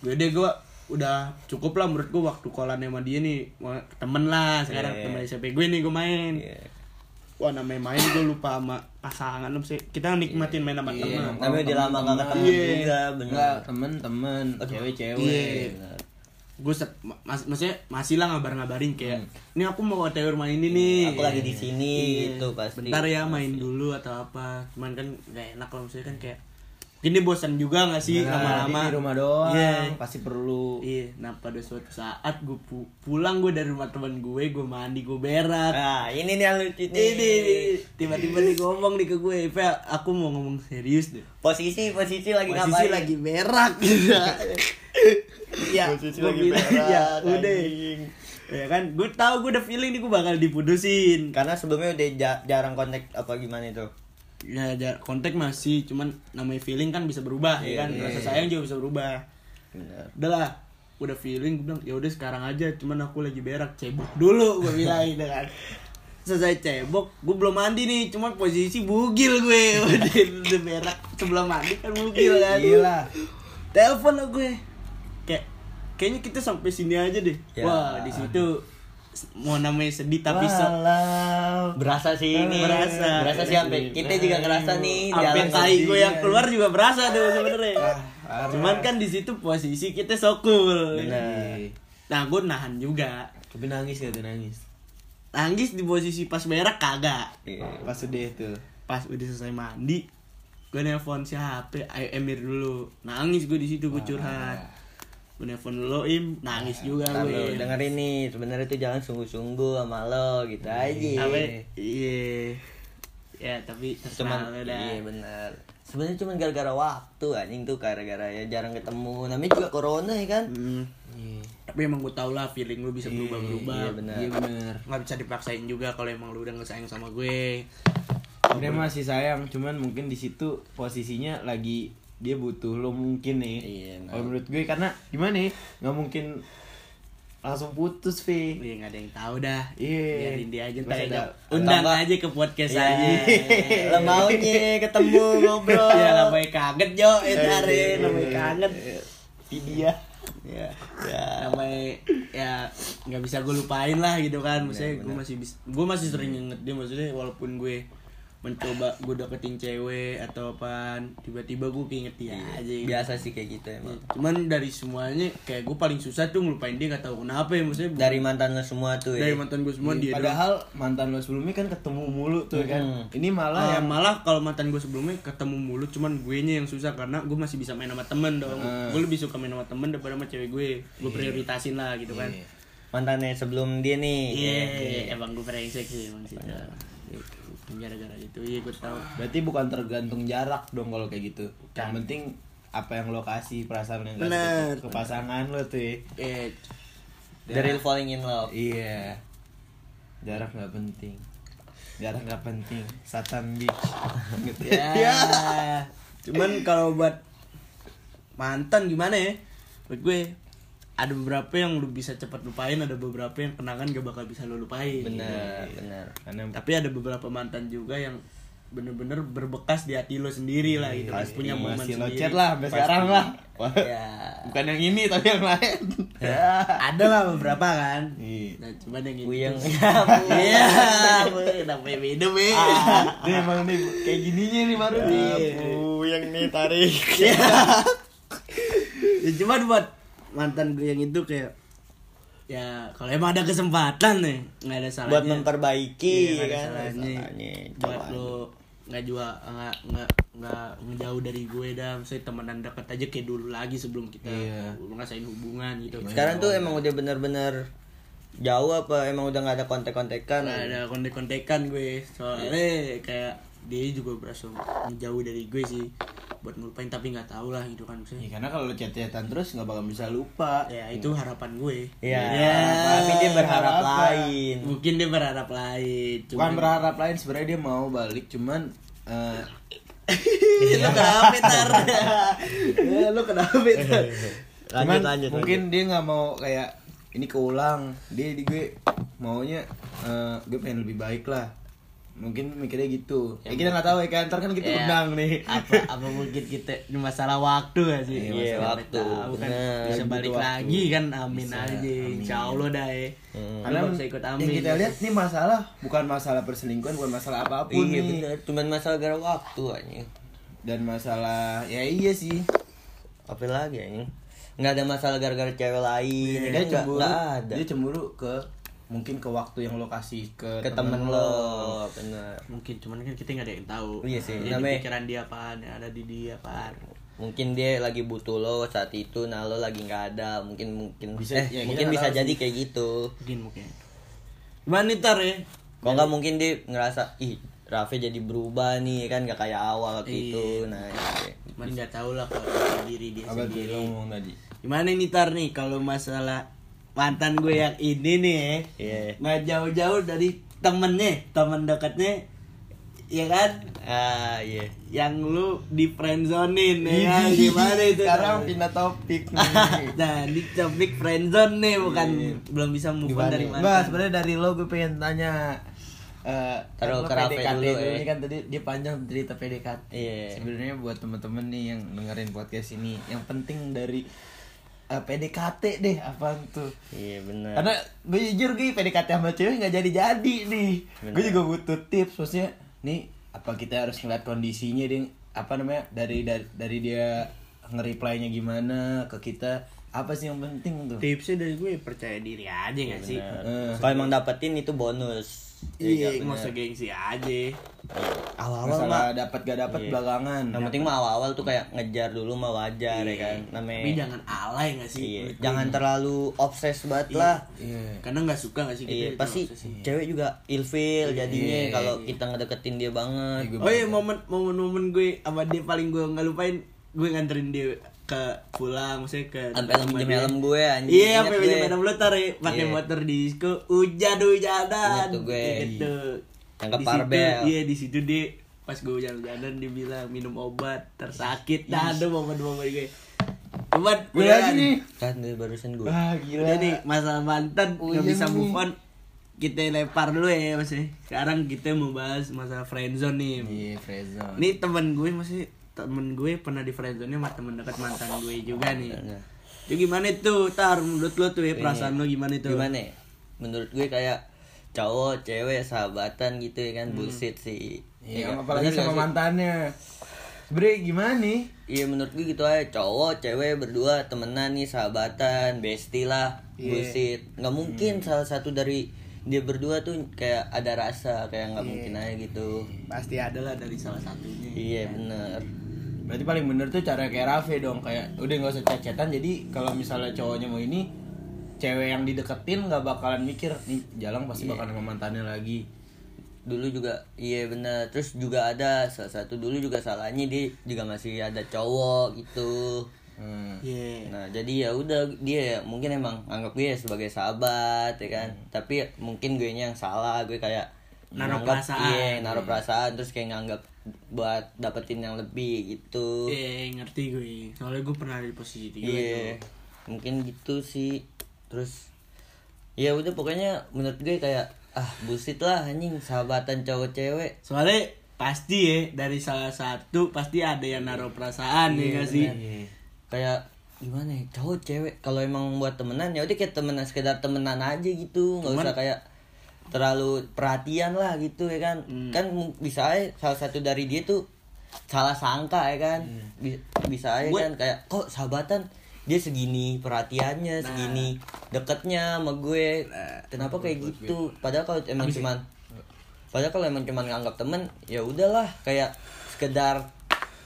Gue deh gue udah cukup lah menurut gue waktu kolan sama dia nih. Wah, temen lah sekarang Iya. temen SMP gue nih gue main. Iya. wah namanya main gue lupa sama pasangan apa sih kita nikmatin main sama Iya, temen. Tapi udah lama gak ketemu juga, bener. Temen-temen, cewek-cewek. Gue set- ma- mas maksudnya masih lah ngabar-ngabarin kayak ini aku mau OTW main ini nih Hmm. Aku lagi di sini Iya. gitu pasti. bentar ya main dulu atau apa cuman kan gak enak kalau misalnya kan kayak ini bosan juga gak sih Nah, lama-lama di rumah doang, Iya. pasti perlu. Iya, nah pada suatu saat gue pu- pulang gue dari rumah teman gue, gue mandi, gue berak. Nah, ini nih yang lucu nih. Ini tiba-tiba nih ngomong nih ke gue, Pe, aku mau ngomong serius deh. Posisi posisi lagi Posisi ngapain? lagi berak. ya, Posisi lagi berak, ya udah. Ya kan, gue tahu gue udah feeling nih gue bakal diputusin. Karena sebelumnya udah ja- jarang kontak apa gimana itu. Ya, kontak masih, cuman namanya feeling kan bisa berubah, ya kan. Iya, Rasa iya. sayang juga bisa berubah. Bener. udah lah udah feeling gue bilang ya udah sekarang aja cuman aku lagi berak cebok dulu gue bilang gitu kan selesai cebok gue belum mandi nih cuman posisi bugil gue udah, udah berak sebelum mandi kan bugil kan Gila. telepon lah gue kayak kayaknya kita sampai sini aja deh Ya. wah di situ mau namanya sedih tapi so Walau. Berasa sih ini. Berasa. Berasa sih sampai kita juga ngerasa nih sampai tai gue yang keluar juga berasa tuh sebenarnya parah. cuman kan di situ posisi kita so cool nah gue nahan juga Tapi nangis gak tuh nangis? nangis di posisi pas berak kagak Iya. Pas sedih tuh. pas udah selesai mandi gue nelpon siapa ayo Emir dulu nangis gue di situ gue curhat gue lo im. Nangis juga Ntar gue lu dengerin nih, sebenarnya tuh jangan sungguh-sungguh sama lo gitu aja. apa? Iya. Ya tapi cuman iya benar sebenarnya cuman gara-gara waktu anjing tuh gara-gara ya jarang ketemu. Namanya juga corona ya kan? Hmm. tapi emang gue tau lah feeling lu bisa berubah berubah iya benar Iya bener. nggak bisa dipaksain juga kalau emang lu udah nggak sayang sama gue. Dia masih sayang, cuman mungkin di situ posisinya lagi dia butuh lo mungkin nih. Iya, nah. Kalau menurut gue karena gimana ya? Nggak mungkin langsung putus, Vi. Iya nggak ada yang tahu dah. Iya. Biarin dia aja ntar ada- undang atau aja ke podcast Iya. aja. lo maunya ketemu ngobrol Ya namanya kaget Jo, Iya, ya namanya kaget. Dia. Ya, ya namanya ya nggak bisa gue lupain lah gitu kan. Maksudnya gue masih bisa, gue masih sering inget dia maksudnya walaupun gue mencoba gue deketin cewek atau apaan tiba-tiba gue keinget dia aja biasa sih kayak gitu emang cuman dari semuanya kayak gue paling susah tuh ngelupain dia gak tahu kenapa ya maksudnya dari mantan lo semua tuh dari ya mantan gue semua dia doang. Padahal mantan lo sebelumnya kan ketemu mulu tuh kan. Hmm. Ini malah Ah, yang malah kalau mantan gue sebelumnya ketemu mulu cuman gue nya yang susah karena gue masih bisa main sama temen dong Ah. gue lebih suka main sama temen daripada sama cewek gue gue prioritasin lah gitu kan Iya. mantannya sebelum dia nih iya ya. emang gue brengsek sih emang sih gara-gara itu iya gue tahu Berarti bukan tergantung jarak dong kalau kayak gitu. Yang penting apa yang lo kasih perasaan yang Bener. ke pasangan lo tuh. ya. eh the real falling in love Iya. Jarak nggak penting. Jarak nggak penting. Satan bitch. Gitu. ya cuman kalau buat mantan gimana ya buat gue ada beberapa yang lu bisa cepat lupain ada beberapa yang kenangan gak bakal bisa lu lupain. Benar benar. Karena tapi ada beberapa mantan juga yang bener-bener berbekas di hati lo sendiri lah gitu. Pasti punya momen masih sendiri. chat lah sampai Pasti. sekarang lah. Wah, ya Bukan yang ini tapi yang lain. ada lah beberapa kan. Iya. nah cuman yang itu Puyeng. iya namanya beda be? Dia emang nih kayak gininya nih baru. Nih. Puyeng nih tarik. Iya. ya cuman buat mantan gue yang itu kayak ya kalau emang ada kesempatan nih nggak ada salahnya. Buat memperbaiki Iya, ada kan? Salahnya. salahnya. buat lo nggak juga nggak nggak nggak ngejauh dari gue dah. Misalnya temenan dekat aja kayak dulu lagi sebelum kita Iya. ngerasain hubungan gitu. Sekarang tuh emang udah bener-bener jauh apa emang udah nggak ada kontek-kontekan? Nggak ada kontek-kontekan gue. Soalnya kayak dia juga berasa menjauh dari gue sih buat ngelupain tapi nggak tahu lah gitu kan Ya, maksudnya karena kalau lu chat-chatan terus nggak bakal bisa lupa. ya itu harapan gue Iya. Ya. Tapi dia berharap Apa? lain. mungkin dia berharap lain Bukan cuman berharap lain sebenarnya dia mau balik cuman eh, lu kenapa tar ya, lu kenapa tar Lanjut cuman lanjut. mungkin dia nggak mau kayak ini keulang dia di gue maunya eh, gue pengen lebih baik lah mungkin mikirnya gitu ya, kita nggak tahu ya kan ntar kan kita Ya. undang nih apa apa mungkin kita masalah waktu gak sih Iya, Masalah waktu. tahu kan Bener. bisa balik waktu. lagi kan amin Bisa, aja amin. insya Allah dah ya Hmm. karena bisa ikut amin yang kita lihat nih masalah bukan masalah perselingkuhan bukan masalah apa pun Iya nih bener, cuman masalah gara waktu aja. dan masalah ya iya sih Apa lagi anjing? Nggak ada masalah gara-gara cewek lain. dia kan nggak- cemburu nggak ada. dia cemburu ke mungkin ke waktu yang lo kasih ke, Ke temen lo, bener. mungkin cuman kan kita nggak ada yang tahu Iya sih, Jadi namanya- pikiran dia apaan yang ada di dia apaan Mungkin dia lagi butuh lo saat itu, nah lo lagi nggak ada. Mungkin mungkin Bisa- eh, ya, mungkin bisa jadi sih. kayak gitu. mungkin mungkin gimana nih tar ya Kok nggak mungkin dia ngerasa ih Raffi jadi berubah nih kan nggak kayak awal waktu Iya. itu. Nah, iya. cuman nggak tahu lah kalau diri dia apa sendiri lo ngomong tadi gimana nih tar nih kalau masalah mantan gue yang ini nih ya Iya. nggak jauh-jauh dari temennya temen dekatnya ya kan Ah, iya. yang lu di friendzonein ya kan? gimana itu sekarang pindah topik nih nah di topik friendzone nih bukan belum bisa move on dari Enggak, mantan sebenarnya dari lo gue pengen tanya eh Taruh kan lo ke Rafe PDKT dulu, ya. ini kan tadi dia panjang cerita PDKT. Iya. Sebenarnya buat temen-temen nih yang dengerin podcast ini, yang penting dari eh, PDKT deh apa tuh? Iya benar. Karena gue jujur gue PDKT sama cewek nggak jadi-jadi nih. Bener. Gue juga butuh tips maksudnya. Nih apa kita harus ngeliat kondisinya dia apa namanya dari dari, dari dia nge-reply-nya gimana ke kita apa sih yang penting tuh? tipsnya dari gue percaya diri aja gak sih Bener. Kalau emang dapetin itu bonus. Iya bener. nggak usah gengsi aja Awal-awal mah dapat gak dapat Iya. belakangan. yang penting mah awal-awal tuh kayak ngejar dulu mah wajar ya kan. Namanya tapi jangan alay gak sih Iya, jangan terlalu obses banget lah. Iya. karena nggak suka gak sih kita Iya, pasti cewek juga ilfeel jadinya Iya, kalau iya. kita ngedeketin dia banget. Iya, gue oh iya momen momen momen gue sama dia paling gue nggak lupain gue nganterin dia ke pulang maksudnya ke Sampai tempat minjem dia. helm gue anjing. Iya, sampai minjem helm lu tar ya, pakai Iya. motor di disco, hujan hujanan. Tuh gue. Gitu. Yang ke Di Parbel. situ- Iya, di situ dia pas gue hujan-hujanan dia bilang minum obat tersakit. Nah, ada momen-momen gue. Cuman Gue udah lagi kan. nih. Kan dari barusan gue. Wah, gila. Udah nih masalah mantan Oh, nggak iya bisa nih. move on. Kita lempar dulu ya Mas. ya. Sekarang kita mau bahas masalah friendzone nih. Iya, Frezon. Ini temen gue masih temen gue pernah di friendzone sama temen dekat mantan gue juga nih. Nah, Itu gimana tuh? Tar menurut lo tuh ya perasaan lo gimana itu? Gimana ya? Menurut gue kayak cowok, cewek, sahabatan gitu ya Hmm. kan bullshit sih. Iya, Ya kan? apalagi sama sih? mantannya. Sebenernya gimana nih? Iya menurut gue gitu aja cowok cewek berdua temenan nih sahabatan bestie lah Iya. bullshit nggak mungkin Hmm. salah satu dari dia berdua tuh kayak ada rasa kayak nggak Iya. mungkin aja gitu Pasti ada lah dari salah satunya. iya bener Berarti paling bener tuh cara kayak Raffi dong kayak udah nggak usah chat-chatan jadi kalau misalnya cowoknya mau ini cewek yang dideketin nggak bakalan mikir nih jalan pasti bakalan sama mantannya lagi. dulu juga iya bener terus juga ada salah satu dulu juga salahnya dia juga masih ada cowok gitu Hmm. Iya. Nah jadi ya udah dia ya mungkin emang anggap gue sebagai sahabat ya kan. Tapi mungkin gue yang salah gue kayak Naruh perasaan. Iya naruh perasaan terus kayak nganggap buat dapetin yang lebih gitu. Iya, ngerti gue. Soalnya gue pernah di posisi itu juga. Iya mungkin gitu sih. Terus ya udah pokoknya menurut gue kayak ah bullshit lah anjing sahabatan cowok cewek. Soalnya pasti ya dari salah satu pasti ada yang naruh perasaan ya gak sih? Kayak gimana ya cowok cewek. Kalau emang buat temenan ya udah kayak temenan sekedar temenan aja gitu. Nggak usah kayak terlalu perhatian lah gitu ya kan. Hmm. kan bisa aja salah satu dari dia tuh salah sangka ya kan. Bi- bisa aja Gue- kan kayak kok sahabatan? Dia segini perhatiannya Nah. segini deketnya sama gue. Kenapa kayak gitu? padahal kalau emang ya? cuman padahal kalau emang cuman nganggap temen ya udahlah. Kayak sekedar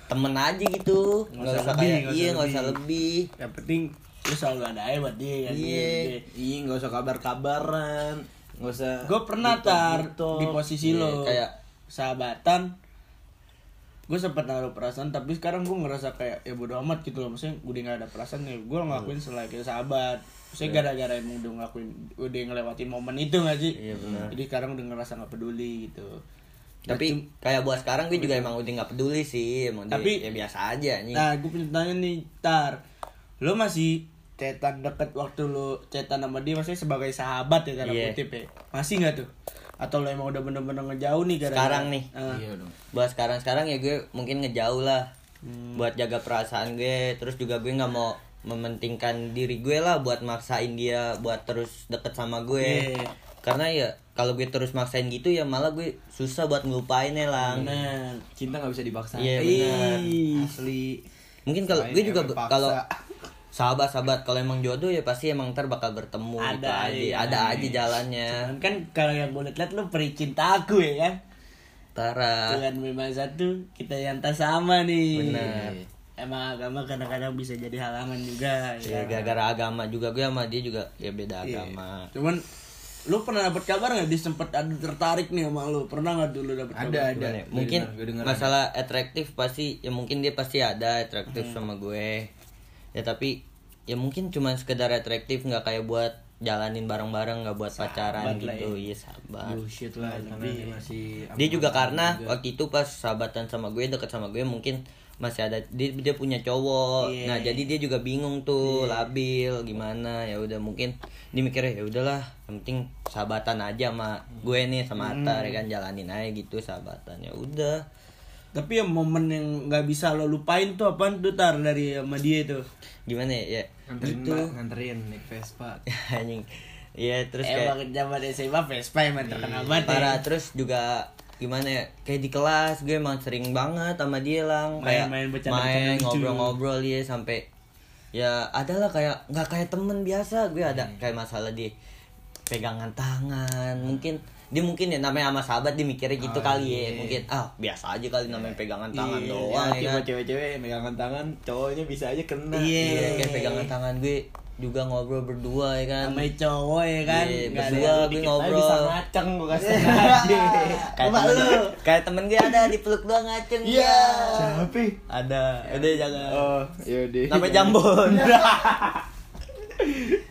temen aja gitu nggak usah, lebih, kayak iya nggak usah lebih. Yang penting lu selalu ada aja buat dia kan. Iya. Iya nggak usah kabar-kabaran, nggak usah. Gue pernah gitu, tar gitu. di posisi Iya, lo kayak- sahabatan gue sempat naruh perasaan tapi sekarang gue ngerasa kayak ya bodo amat gitu loh maksudnya udah nggak ada perasaan ya gue ngelakuin selayaknya sahabat maksudnya gara-gara emang udah ngelakuin udah ngelewatin momen itu gak sih Iya, benar. jadi sekarang udah ngerasa nggak peduli gitu tapi kayak buat sekarang gue juga emang udah nggak peduli sih emang dia- Tapi- ya biasa aja nih nah gue punya tanya nih tar lo masih cetan deket waktu lo cetan sama dia maksudnya sebagai sahabat ya tanda Iya. kutip ya masih nggak tuh atau lo emang udah bener-bener ngejauh nih gara Sekarang nih. Iya dong. buat sekarang sekarang ya gue mungkin ngejauh lah Hmm. buat jaga perasaan gue terus juga gue nggak mau mementingkan diri gue lah buat maksain dia buat terus deket sama gue Iya. karena ya kalau gue terus maksain gitu ya malah gue susah buat ngelupainnya lang Bener. Cinta nggak bisa dipaksa. Iya, benar. Ih. Asli. mungkin kalau gue juga kalau sahabat-sahabat kalau emang jodoh ya pasti emang ntar bakal bertemu gitu Ada, aja iya. ada aja jalannya Cuman kan kalau yang gue liat lo peri cinta aku ya kan Tara Tuhan memang satu kita yang tak sama nih Benar. emang agama kadang-kadang bisa jadi halangan juga ya ya gara-gara agama juga gue sama dia juga ya beda Iya. agama cuman lu pernah dapat kabar nggak? Dia sempet ada tertarik nih sama lu. Pernah nggak dulu dapat Ada, kabar? ada. Gimana ya? Gue mungkin denger- gue denger masalah atraktif pasti ya mungkin dia pasti ada atraktif Hmm. sama gue. Ya tapi ya mungkin cuma sekedar atraktif nggak kayak buat jalanin bareng-bareng nggak buat pacaran lah gitu. iya sahabat. Bullshit lah dia masih dia juga karena waktu itu pas sahabatan sama gue deket sama gue mungkin masih ada dia dia punya cowok. Iya. nah jadi dia juga bingung tuh labil gimana ya udah mungkin dia mikirnya ya udahlah yang penting sahabatan aja sama gue nih sama Atta ya kan jalanin aja gitu sahabatan. Ya udah. Tapi yang momen yang nggak bisa lo lupain tuh apaan tuh tar dari sama dia tuh gimana ya, ya? Nganterin gitu. Mbak, nganterin naik Vespa. anjing. Ya terus kayak emang zaman SMA Vespa emang terkenal banget ya. parah. Terus juga gimana ya kayak di kelas gue emang sering banget sama dia lang. Kayak bercanda-bercanda main lucu. ngobrol-ngobrol dia sampai ya adalah kayak nggak kayak temen biasa. Gue ada kayak masalah di pegangan tangan mungkin dia mungkin ya namanya sama sahabat dia mikirnya gitu kali ya mungkin ah biasa aja kali namanya pegangan tangan Iya, doang ya kan. cewek-cewek megangan tangan, cowoknya bisa aja kena. Iya. Iya, kayak pegangan tangan gue juga ngobrol berdua ya kan sama cowok ya kan Iya, ada berdua yang gue ngobrol. Bisa ngaceng gue kasih. kayak Coba temen, lu. kayak temen gue ada di peluk doang ngaceng Iya. ya. Siapa? ada udah jangan Oh, yaudah. namanya jambon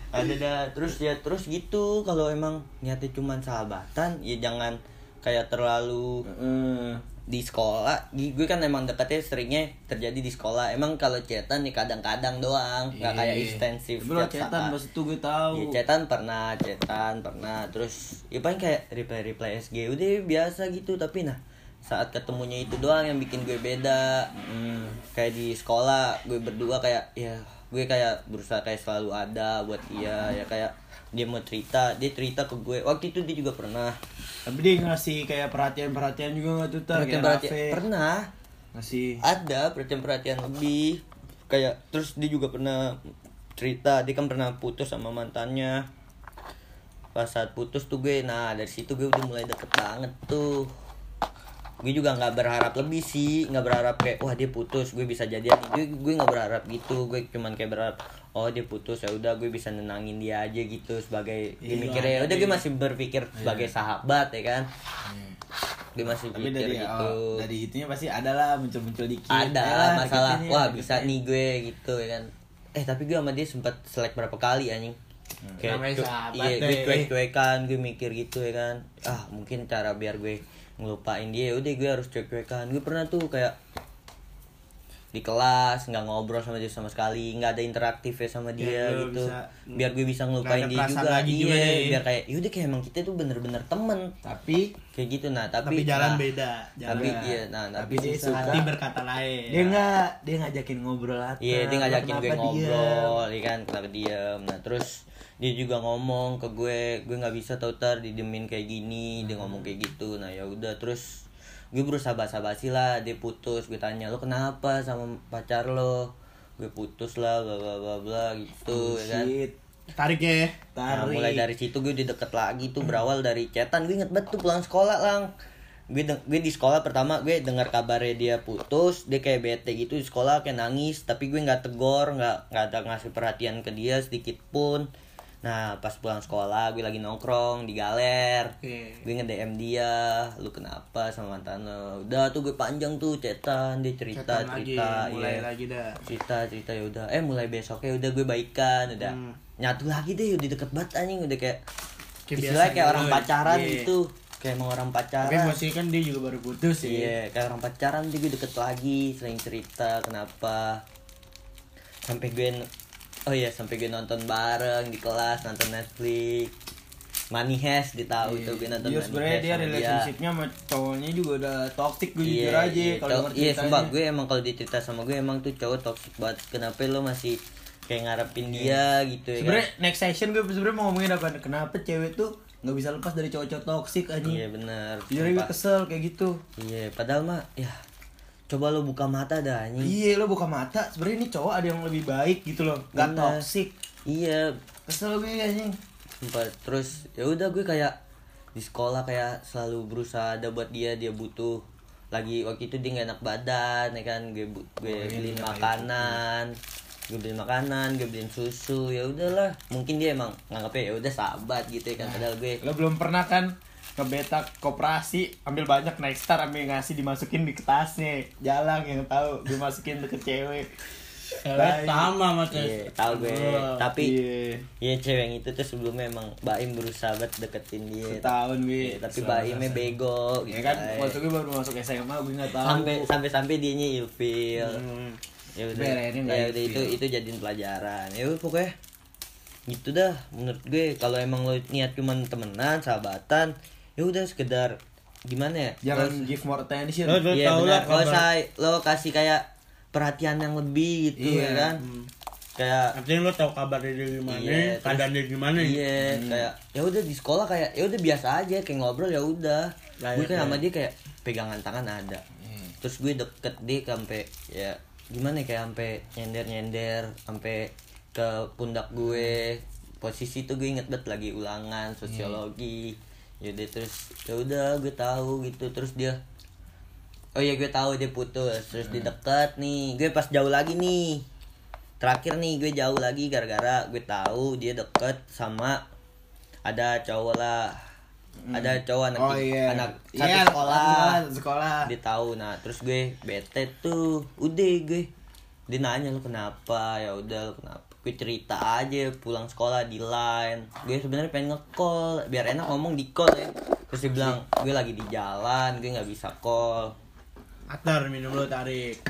ada dah terus ya terus gitu kalau emang niatnya cuman sahabatan ya jangan kayak terlalu Heeh. Di sekolah gue kan emang deketnya seringnya terjadi di sekolah emang kalau chatan nih kadang-kadang doang nggak kayak ekstensif Bro, tiap cetan pas itu gue tahu. Iya, chatan pernah, chatan pernah. Terus ya paling kayak reply-reply SG udah biasa gitu, tapi nah saat ketemunya itu doang yang bikin gue beda. Hmm, kayak di sekolah gue berdua kayak ya gue kayak berusaha kayak selalu ada buat dia ya kayak dia mau cerita dia cerita ke gue. Waktu itu dia juga pernah. Tapi dia ngasih kayak perhatian-perhatian juga nggak tuh tar? Perhatian kayak Rafe. pernah. Ngasih. ada perhatian perhatian lebih. Kayak terus dia juga pernah cerita dia kan pernah putus sama mantannya. Pas saat putus tuh gue nah dari situ gue udah mulai deket banget tuh gue juga nggak berharap lebih sih nggak berharap kayak wah dia putus gue bisa jadian. Gue gue nggak berharap gitu gue cuman kayak berharap oh dia putus ya udah gue bisa nenangin dia aja gitu sebagai gue Iya, mikirnya. Ya udah gue masih berpikir Iya. sebagai sahabat ya kan? Gue masih Tapi pikir dari gitu. oh, dari itunya pasti ada lah muncul-muncul dikit. ada Ayolah, masalah ya, wah deketin. bisa nih gue gitu ya kan? Eh tapi gue sama dia sempat selek berapa kali anjing. Namanya cu- sahabat iya gue deh. cuek cuekan gue mikir gitu ya kan? Ah mungkin cara biar gue ngelupain dia udah gue harus cuek cuekan gue pernah tuh kayak di kelas nggak ngobrol sama dia sama sekali nggak ada interaktif ya sama dia lu gitu. bisa- biar gue bisa ngelupain dia juga. lagi iya juga deh. biar kayak yaudah kayak emang kita tuh bener-bener temen. Tapi kayak gitu. Nah tapi, tapi jalan nah, beda jalan tapi iya nah Tapi tapi, dia susah. hati berkata lain. Dia nggak dia ngajakin ngobrol aja. Iya dia ngajakin gue ngobrol, iya kan? Kenapa diem. Nah terus dia juga ngomong ke gue, gue nggak bisa tau tar didemin kayak gini, dia ngomong kayak gitu. Nah ya udah terus gue berusaha basa-basi lah, dia putus, gue tanya lo kenapa sama pacar lo? Gue putus lah, bla bla bla bla gitu, ya kan. Shit. tarik ya Nah, Tarik. mulai dari situ gue udah deket lagi tuh berawal dari chatan gue inget banget tuh pulang sekolah lang gue gue di sekolah pertama gue dengar kabarnya dia putus dia kayak bete gitu di sekolah kayak nangis tapi gue nggak tegor nggak nggak ada ngasih perhatian ke dia sedikit pun nah pas pulang sekolah gue lagi nongkrong di galer Iya. gue nge DM dia lu kenapa sama mantan lo udah tuh gue panjang tuh cetan dia cerita Cetan lagi, cerita mulai iya. lagi dah. cerita cerita ya udah eh mulai besoknya udah gue baikan udah Hmm. nyatu lagi deh udah deket banget anjing udah kayak Kayak istilahnya kayak orang gitu. pacaran Iya. gitu kayak emang orang pacaran Tapi posisi kan dia juga baru putus ya. Iya, kayak orang pacaran dia gue deket lagi, sering cerita kenapa. Sampai gue Oh iya, sampai gue nonton bareng di kelas, nonton Netflix. Money Heist ditahu itu gue nonton Dia Money sebenarnya dia relationshipnya sama cowoknya juga udah toxic gue jujur Iya, aja iya, kalau iya, sumpah gue emang kalau dicerita sama gue emang tuh cowok toxic banget. Kenapa lo masih kayak ngarepin dia gitu ya kan? Sebenarnya next session gue sebenarnya mau ngomongin apa? Kenapa cewek tuh nggak bisa lepas dari cowok-cowok toxic aja? Iya benar. Jujur aja gue kesel kayak gitu. Iya, padahal mah ya coba lo buka mata dah anjing. Iya lo buka mata. Sebenarnya ini cowok ada yang lebih baik gitu loh. Gak Bener. toxic. Iya, Kesel gue anjing. Sumpah, terus ya udah gue kayak di sekolah kayak selalu berusaha ada buat dia dia butuh lagi waktu itu dia nggak enak badan ya kan gue gue beliin makanan gue beliin makanan gue beliin susu ya udahlah mungkin dia emang nganggapnya ya udah sahabat gitu ya kan padahal gue Lo belum pernah kan ngebetak koperasi ambil banyak next star ambil ngasih dimasukin di tasnya jalan yang tahu gue masukin ke cewek Cewek sama sama iya tahu gue. Oh, tapi iya. ya cewek yang itu tuh sebelumnya emang Baim berusaha banget deketin dia. Setahun gue Iya, tapi Baimnya bego ya gitu kan ay. waktu gue baru masuk SMA gue nggak tahu. Sampai sampai sampai dianya ilfil. Hmm. ya udah ya udah itu itu jadiin pelajaran. Ya udah pokoknya gitu dah menurut gue. Kalau emang lo niat cuman temenan sahabatan ya udah sekedar gimana ya jangan give more attention Lo- lo iya benar lah kalau saya lo kasih kayak perhatian yang lebih gitu Iya, ya kan kayak Yang penting lo tau kabar dia gimana, Iya, keadaan dia gimana. Iya, kayak ya udah di sekolah kayak ya udah biasa aja kayak ngobrol ya udah. Gue iya, kan sama dia kayak pegangan tangan ada. Terus gue deket dia sampai ya gimana ya, kayak sampai nyender-nyender sampai ke pundak gue. Posisi tuh gue inget banget lagi ulangan sosiologi. Ya udah terus ya udah gue tahu gitu. Terus dia Oh iya gue tahu dia putus. Terus dia deket nih. Gue pas jauh lagi nih. Terakhir nih gue jauh lagi gara-gara gue tahu dia deket sama ada cowok lah. Ada cowok anak oh iya. anak satu Iya, sekolah. satu sekolah dia tahu nah terus gue bete tuh. Udah gue dia nanya lu kenapa? Ya udah lu kenapa gue cerita aja pulang sekolah di line. Gue sebenarnya pengen nge-call biar enak ngomong di call ya. Terus dia bilang gue lagi di jalan gue nggak bisa call. Atar minum lo tarik.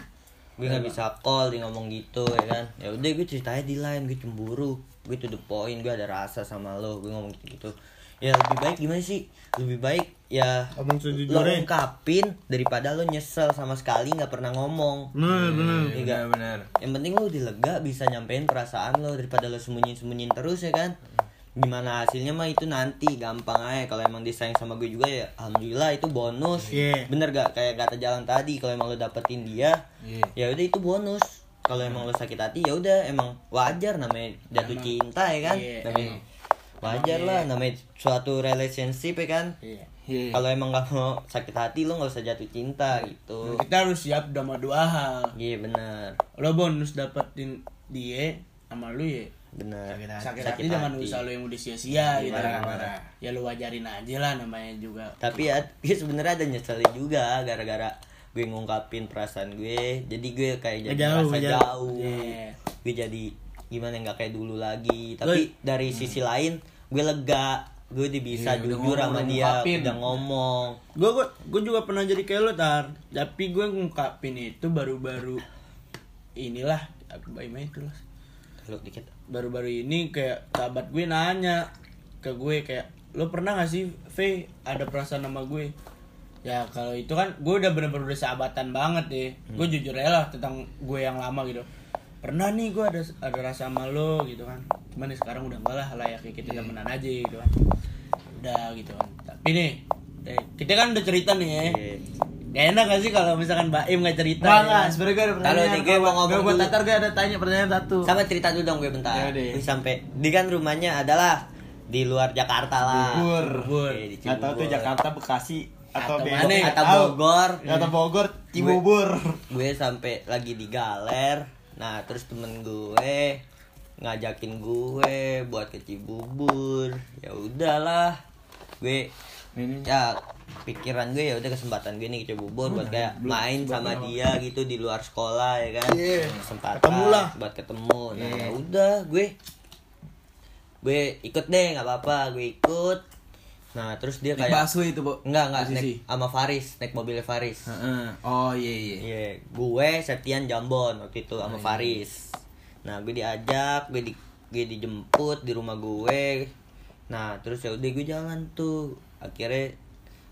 gue nggak bisa call dia ngomong gitu ya kan? Ya udah gue ceritanya di line gue cemburu. Gue to the point gue ada rasa sama lo gue ngomong gitu gitu ya lebih baik gimana sih? Lebih baik ya Ngomong lo ungkapin daripada lo nyesel sama sekali nggak pernah ngomong. Bener, bener. Iya. benar yang penting lo udah lega bisa nyampein perasaan lo daripada lo sembunyiin sembunyiin terus ya kan? Gimana hasilnya mah itu nanti gampang aja. Kalau emang disayang sama gue juga ya alhamdulillah itu bonus. Iya. bener gak kayak kata jalan tadi kalau emang lo dapetin dia Iya. ya udah itu bonus. Kalau emang lo sakit hati ya udah emang wajar namanya jatuh cinta ya kan? Iya. namanya wajar lah namanya suatu relationship ya kan Iya. Iya. kalau emang gak mau sakit hati lo nggak usah jatuh cinta gitu Kita harus siap sama dua hal. iya bener Lo bonus dapetin dia sama lu ya. bener Sakit hati jangan usah lo yang udah sia-sia gitu. Parah, kan. parah. Ya lu wajarin aja lah namanya juga. tapi ya, ya sebenarnya ada nyeselnya juga gara-gara gue ngungkapin perasaan gue jadi gue kayak jadi Ngejauh, merasa ngejauh. jauh Iya. gue jadi gimana nggak kayak dulu lagi. Tapi dari sisi lain gue lega. Gue udah bisa Iya, udah jujur ngomong, sama udah dia ngungkapin. udah ngomong. Gue gue gue juga pernah jadi kayak lo tar. Tapi gue ngungkapin itu baru-baru inilah aku bayi itu lah. lu dikit. Baru-baru ini kayak sahabat gue nanya ke gue kayak lo pernah gak sih V ada perasaan sama gue? Ya kalau itu kan gue udah bener-bener udah sahabatan banget deh gue jujur aja lah tentang gue yang lama gitu pernah nih gue ada ada rasa sama lo gitu kan cuman nih sekarang udah enggak lah layaknya kita temenan aja gitu kan udah gitu kan tapi nih eh, kita kan udah cerita nih ya Iya. Gak enak gak sih kalau misalkan Baim gak cerita Enggak, ya? sebenernya gue ada Kalau pertanyaan nih, gue mau ngomong Gue. Tatar gue ada tanya pertanyaan satu sama cerita dulu dong gue bentar Ya. Gue sampai di kan rumahnya adalah di luar Jakarta lah Bogor. Bogor. Oke, di Gak tau tuh Cibubur. Jakarta, Bekasi Atau Atau Bogor. mana ya? atau. Bogor Atau Bogor, Cibubur gue sampai lagi di galer nah terus temen gue ngajakin gue buat ke Cibubur ya udahlah. Gue Ini. ya pikiran gue ya udah kesempatan gue nih ke Cibubur buat kayak main sama dia gitu di luar sekolah ya kan? Iya. kesempatan Ketemu lah. buat ketemu. Nah Iya. ya udah gue gue ikut deh nggak apa-apa. Gue ikut nah terus dia kayak bakso itu, Bu. enggak enggak naik sama Faris naik mobilnya Faris Heeh. Oh iya iya. Iya, gue Septian Jambon waktu itu Oh, sama iya. Faris. Nah, gue diajak, gue di gue dijemput di rumah gue. Nah, terus ya udah gue jalan tuh. Akhirnya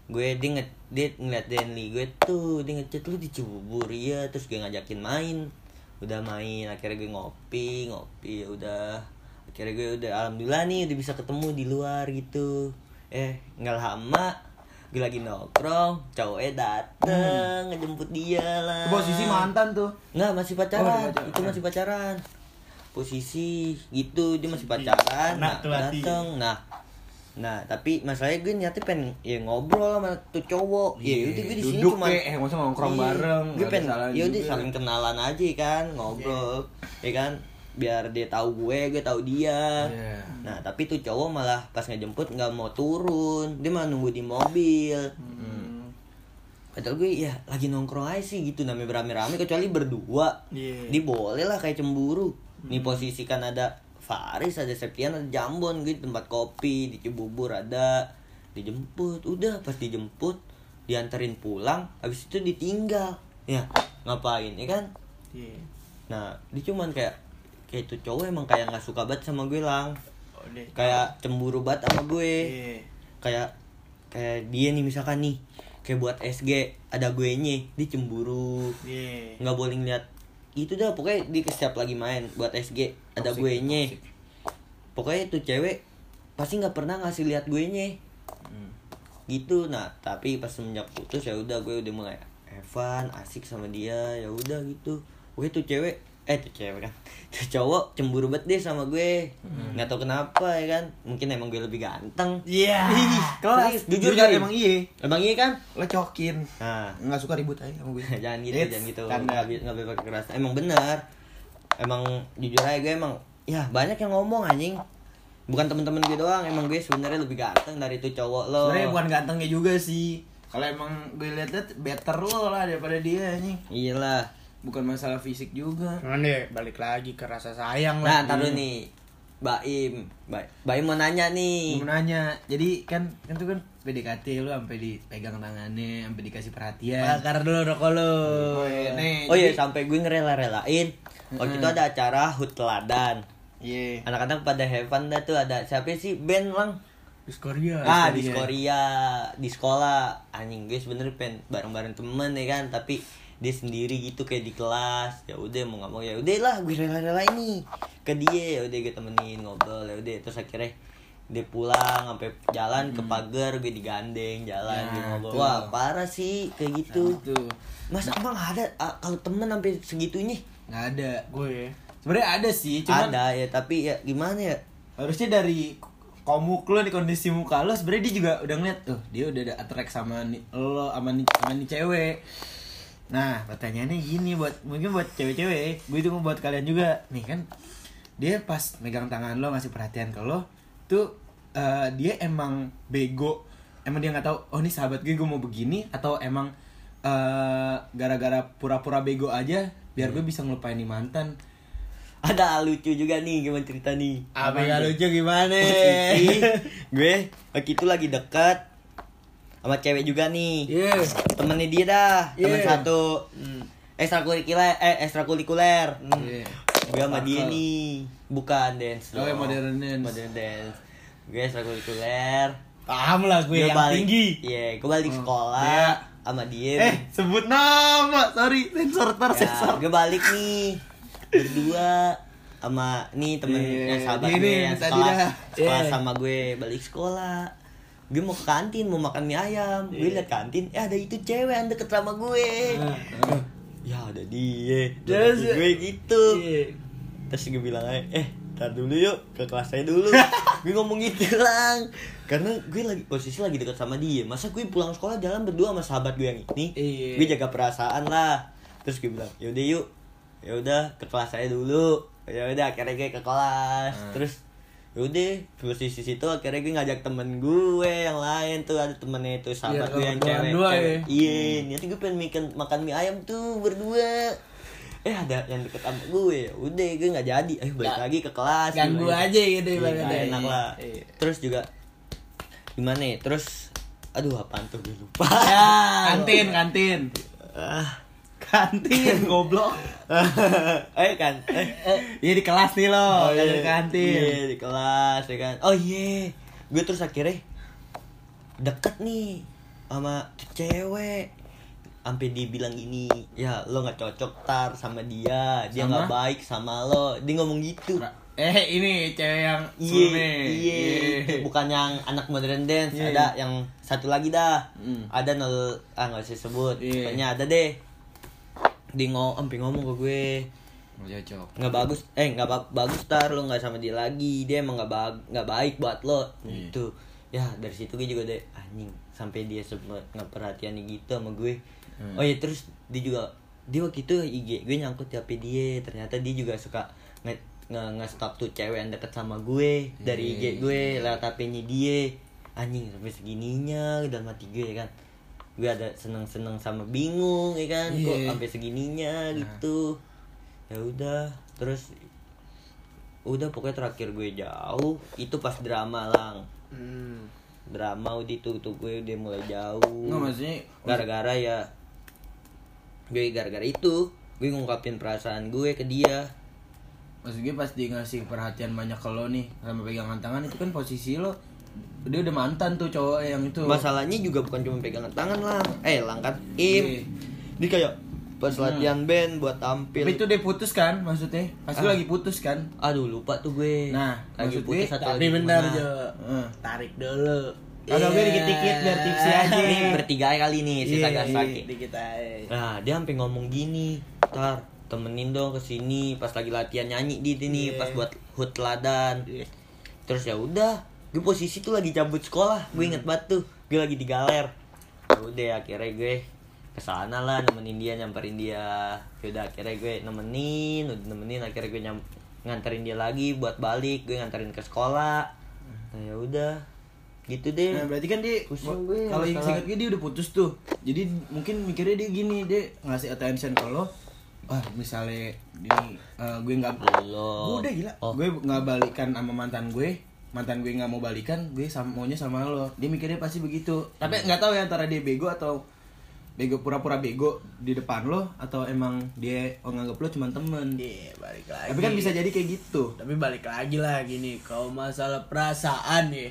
gue dia, nge, dia ngeliat Denli gue tuh dia ngechat lu di Cibubur ya terus gue ngajakin main udah main akhirnya gue ngopi ngopi ya udah akhirnya gue udah alhamdulillah nih udah bisa ketemu di luar gitu eh nggak lama gue lagi nongkrong cowoknya dateng ngejemput dia lah posisi mantan tuh. Nggak, masih pacaran. Oh, pacaran. Itu masih pacaran. Posisi gitu dia masih pacaran. Nah, tuh hati. dateng. Nah, nah tapi masalahnya gue niatnya pengen ya ngobrol sama tuh cowok. Ya udah gue di sini cuma eh, maksudnya nongkrong Iya, bareng, Gue pengen ya udah saling kenalan aja kan, ngobrol. Ya kan biar dia tahu gue, gue tahu dia. Iya. Nah, tapi tuh cowok malah pas ngejemput nggak mau turun. Dia malah nunggu di mobil. Hmm. Padahal gue ya lagi nongkrong aja sih gitu namanya berame-rame kecuali berdua. Iya. Dia boleh lah kayak cemburu. Nih posisi kan ada Faris, ada Septian, ada Jambon gitu tempat kopi di Cibubur ada dijemput. Udah pas dijemput dianterin pulang, habis itu ditinggal. Ya, ngapain ya kan? Iya. Nah, dia cuman kayak kayak itu cowok emang kayak nggak suka banget sama gue lang. Oh, deh. Kayak cemburu banget sama gue Iya. kayak kayak dia nih misalkan nih kayak buat SG ada gue nya dia cemburu Iya. nggak boleh ngeliat itu dah pokoknya di setiap lagi main buat SG ada gue nya pokoknya itu cewek pasti nggak pernah ngasih lihat gue nya Hmm. gitu nah tapi pas semenjak putus ya udah gue udah mulai Evan asik sama dia ya udah gitu gue tuh cewek eh tuh cewek kan tuh cowok cemburu banget deh sama gue Hmm. nggak tahu kenapa ya kan mungkin emang gue lebih ganteng Iya. kelas jujur Jujur Jin. emang iya. emang iya kan Lo cokin. nah Nggak suka ribut aja sama gue. jangan gitu It's jangan gitu nggak nggak pakai keras emang benar emang jujur aja gue emang ya banyak yang ngomong anjing bukan temen-temen gue doang emang gue sebenarnya lebih ganteng dari itu cowok lo Sebenarnya bukan gantengnya juga sih. Kalau emang gue liat-liat better lo lah daripada dia nih. iyalah Bukan masalah fisik juga. Cuman deh balik lagi ke rasa sayang nah dulu nih. Baim. Ba- Baim mau nanya nih. Mau nanya, jadi kan kan tuh kan PDKT lu sampai dipegang tangannya, sampai dikasih perhatian. Bakar dulu rokok lu. Oh, iya, nih. oh iya jadi- sampai gue ngerela-relain. Waktu itu ada acara hut teladan. Iya. anak-anak pada heaven dah tuh. Ada siapa sih? Band lang Diskoria. ah di Korea di sekolah. Anjing gue sebenernya pengen bareng-bareng temen ya kan? Tapi dia sendiri gitu kayak di kelas. Ya udah mau nggak mau ya udah lah gue rela-rela ini. Ke dia ya udah gue temenin ngobrol ya udah. Terus akhirnya dia pulang sampai jalan ke pagar gue digandeng jalan Nah, gue ngobrol. tuh. wah parah sih kayak gitu. Nah, Tuh. mas emang ada ah, kalau temen sampai segitunya? Nggak ada. Gue. Sebenarnya ada sih, cuman ada ya tapi ya gimana ya? Harusnya dari komuk lo nih kondisi muka lo sebenarnya dia juga udah ngeliat tuh dia udah ada attract sama nih lo sama nih sama nih cewek nah pertanyaannya gini buat mungkin buat cewek-cewek gue itu buat kalian juga. Nih kan dia pas megang tangan lo ngasih perhatian ke lo tuh eh, dia emang bego. Emang dia nggak tahu oh ini sahabat gue gue mau begini? Atau emang eh, gara-gara pura-pura bego aja biar gue bisa ngelupain nih mantan. Ada lucu juga nih gimana cerita nih? Apa yang lucu gimana? Posisi gue waktu itu lagi dekat sama cewek juga nih Iya. temennya dia dah temen Iya. satu ekstrakurikuler eh ekstrakurikuler Iya. gue sama dia nih bukan dance Oh, modern dance. modern dance gue ekstrakurikuler Paham lah gue yang balik tinggi. iya gue balik Oh, sekolah dia. sama dia Eh, sebut nama. Sorry, sensor ter Ya, sensor. gue balik nih berdua sama nih temen Iya, yang sahabat ini gue yang dah. sekelas Iya. sama gue balik sekolah gue mau ke kantin mau makan mie ayam. Gue liat kantin eh ada itu cewek yang deket sama gue. Ya ada dia. Terus, terus gue gitu. Iya. terus gue bilang aja eh tar dulu yuk ke kelas saya dulu. Gue ngomong gitu lang karena gue lagi posisi lagi deket sama dia. Masa gue pulang sekolah jalan berdua sama sahabat gue yang ini? Iya. gue jaga perasaan lah. Terus gue bilang yaudah yuk yaudah ke kelas saya dulu. Ya udah akhirnya gue ke kelas. Hmm. terus yaudah posisi situ akhirnya gue ngajak temen gue yang lain tuh ada temennya itu sahabat Iya, gue yang cewek, dua cewek. ya. iya nanti gue pengen makan makan mie ayam tuh berdua eh ada yang deket sama gue udah gue nggak jadi eh balik Nggak- lagi ke kelas Ganggu Gimana? aja gitu Iya, ibaratnya. nggak enak lah Iya. terus juga gimana ya terus aduh apaan tuh gue lupa Ya, kantin, kantin. ah Kantin, goblok. eh kan? Eh, eh. Iya di kelas nih lo, iya. kantin. Kantin. Iya, di kelas ya kan. Oh iya. Gue terus akhirnya deket nih sama cewek. Sampai dibilang ini ya lo nggak cocok tar sama dia. Dia nggak baik sama lo. Dia ngomong gitu. Eh, ini cewek yang Iya, iya, itu bukan yang anak modern dance, Iya. ada yang satu lagi dah, Hmm. ada nol, ah nggak usah sebut, Iya. pokoknya ada deh, ngomong, sampai ngomong ke gue, Nggak cocok. nggak bagus. Eh nggak ba- bagus tar lo nggak sama dia lagi. Dia emang nggak bag nggak baik buat lo. Iya. gitu. Ya dari situ gue juga deh anjing sampai dia sempet nggak perhatian gitu sama gue. Hmm. oh ya terus dia juga dia waktu itu IG gue nyangkut di HP dia. Ternyata dia juga suka nge nge, nge-stalk tuh cewek yang deket sama gue dari IG Iya. gue lewat HP-nya dia. Anjing sampai segininya dalam hati gue ya kan gue ada seneng-seneng sama bingung ya kan? Kok Iya. sampai segininya gitu. Ya udah terus udah pokoknya terakhir gue jauh itu pas drama lang. Hmm. drama udah itu tuh gue udah mulai jauh. Nggak maksudnya gara-gara ya gue gara-gara itu gue ngungkapin perasaan gue ke dia. Maksud gue pas dia ngasih perhatian banyak ke lo nih sama pegangan tangan itu kan posisi lo dia udah mantan tuh cowok yang itu masalahnya juga bukan cuma pegangan tangan lang eh lang kan im Iya. dia kayak pas latihan band buat tampil tapi itu dia putus kan maksudnya pasti Ah. lagi putus kan aduh lupa tuh gue Nah, lagi putus atau Tapi lagi bentar. Jo. Heeh. Tarik dulu. Agak gue dikit-dikit biar tipsi aja. ini bertiga kali nih si Iya, Sagasaki Dikit aja. Nah, dia sampai ngomong gini, "Tar, temenin dong ke sini pas lagi latihan nyanyi di sini, Iya. pas buat hut teladan." Iya. Terus ya udah, gue posisi tuh lagi cabut sekolah, gue inget banget tuh, gue lagi di galer. Ya udah akhirnya gue ke sana lah nemenin dia nyamperin dia. Ya udah akhirnya gue nemenin, udah nemenin akhirnya gue nyam nganterin dia lagi buat balik, gue nganterin ke sekolah. Nah, ya udah. Gitu deh. Nah berarti kan dia kalau yang singkat gue dia udah putus tuh. Jadi mungkin mikirnya dia gini, dia ngasih attention lo. Wah, misalnya ini eh, gue nggak. Gue udah gila. Oh. Gue nggak balikan sama mantan gue. Mantan gue nggak mau balikan, gue sama, maunya sama lo. Dia mikirnya pasti begitu. Tapi nggak tahu ya antara dia bego atau bego pura-pura bego di depan lo atau emang dia oh, nganggap lo cuma temen. Iya, balik lagi. Tapi kan bisa jadi kayak gitu. Tapi balik lagi lah gini, kalau masalah perasaan ya.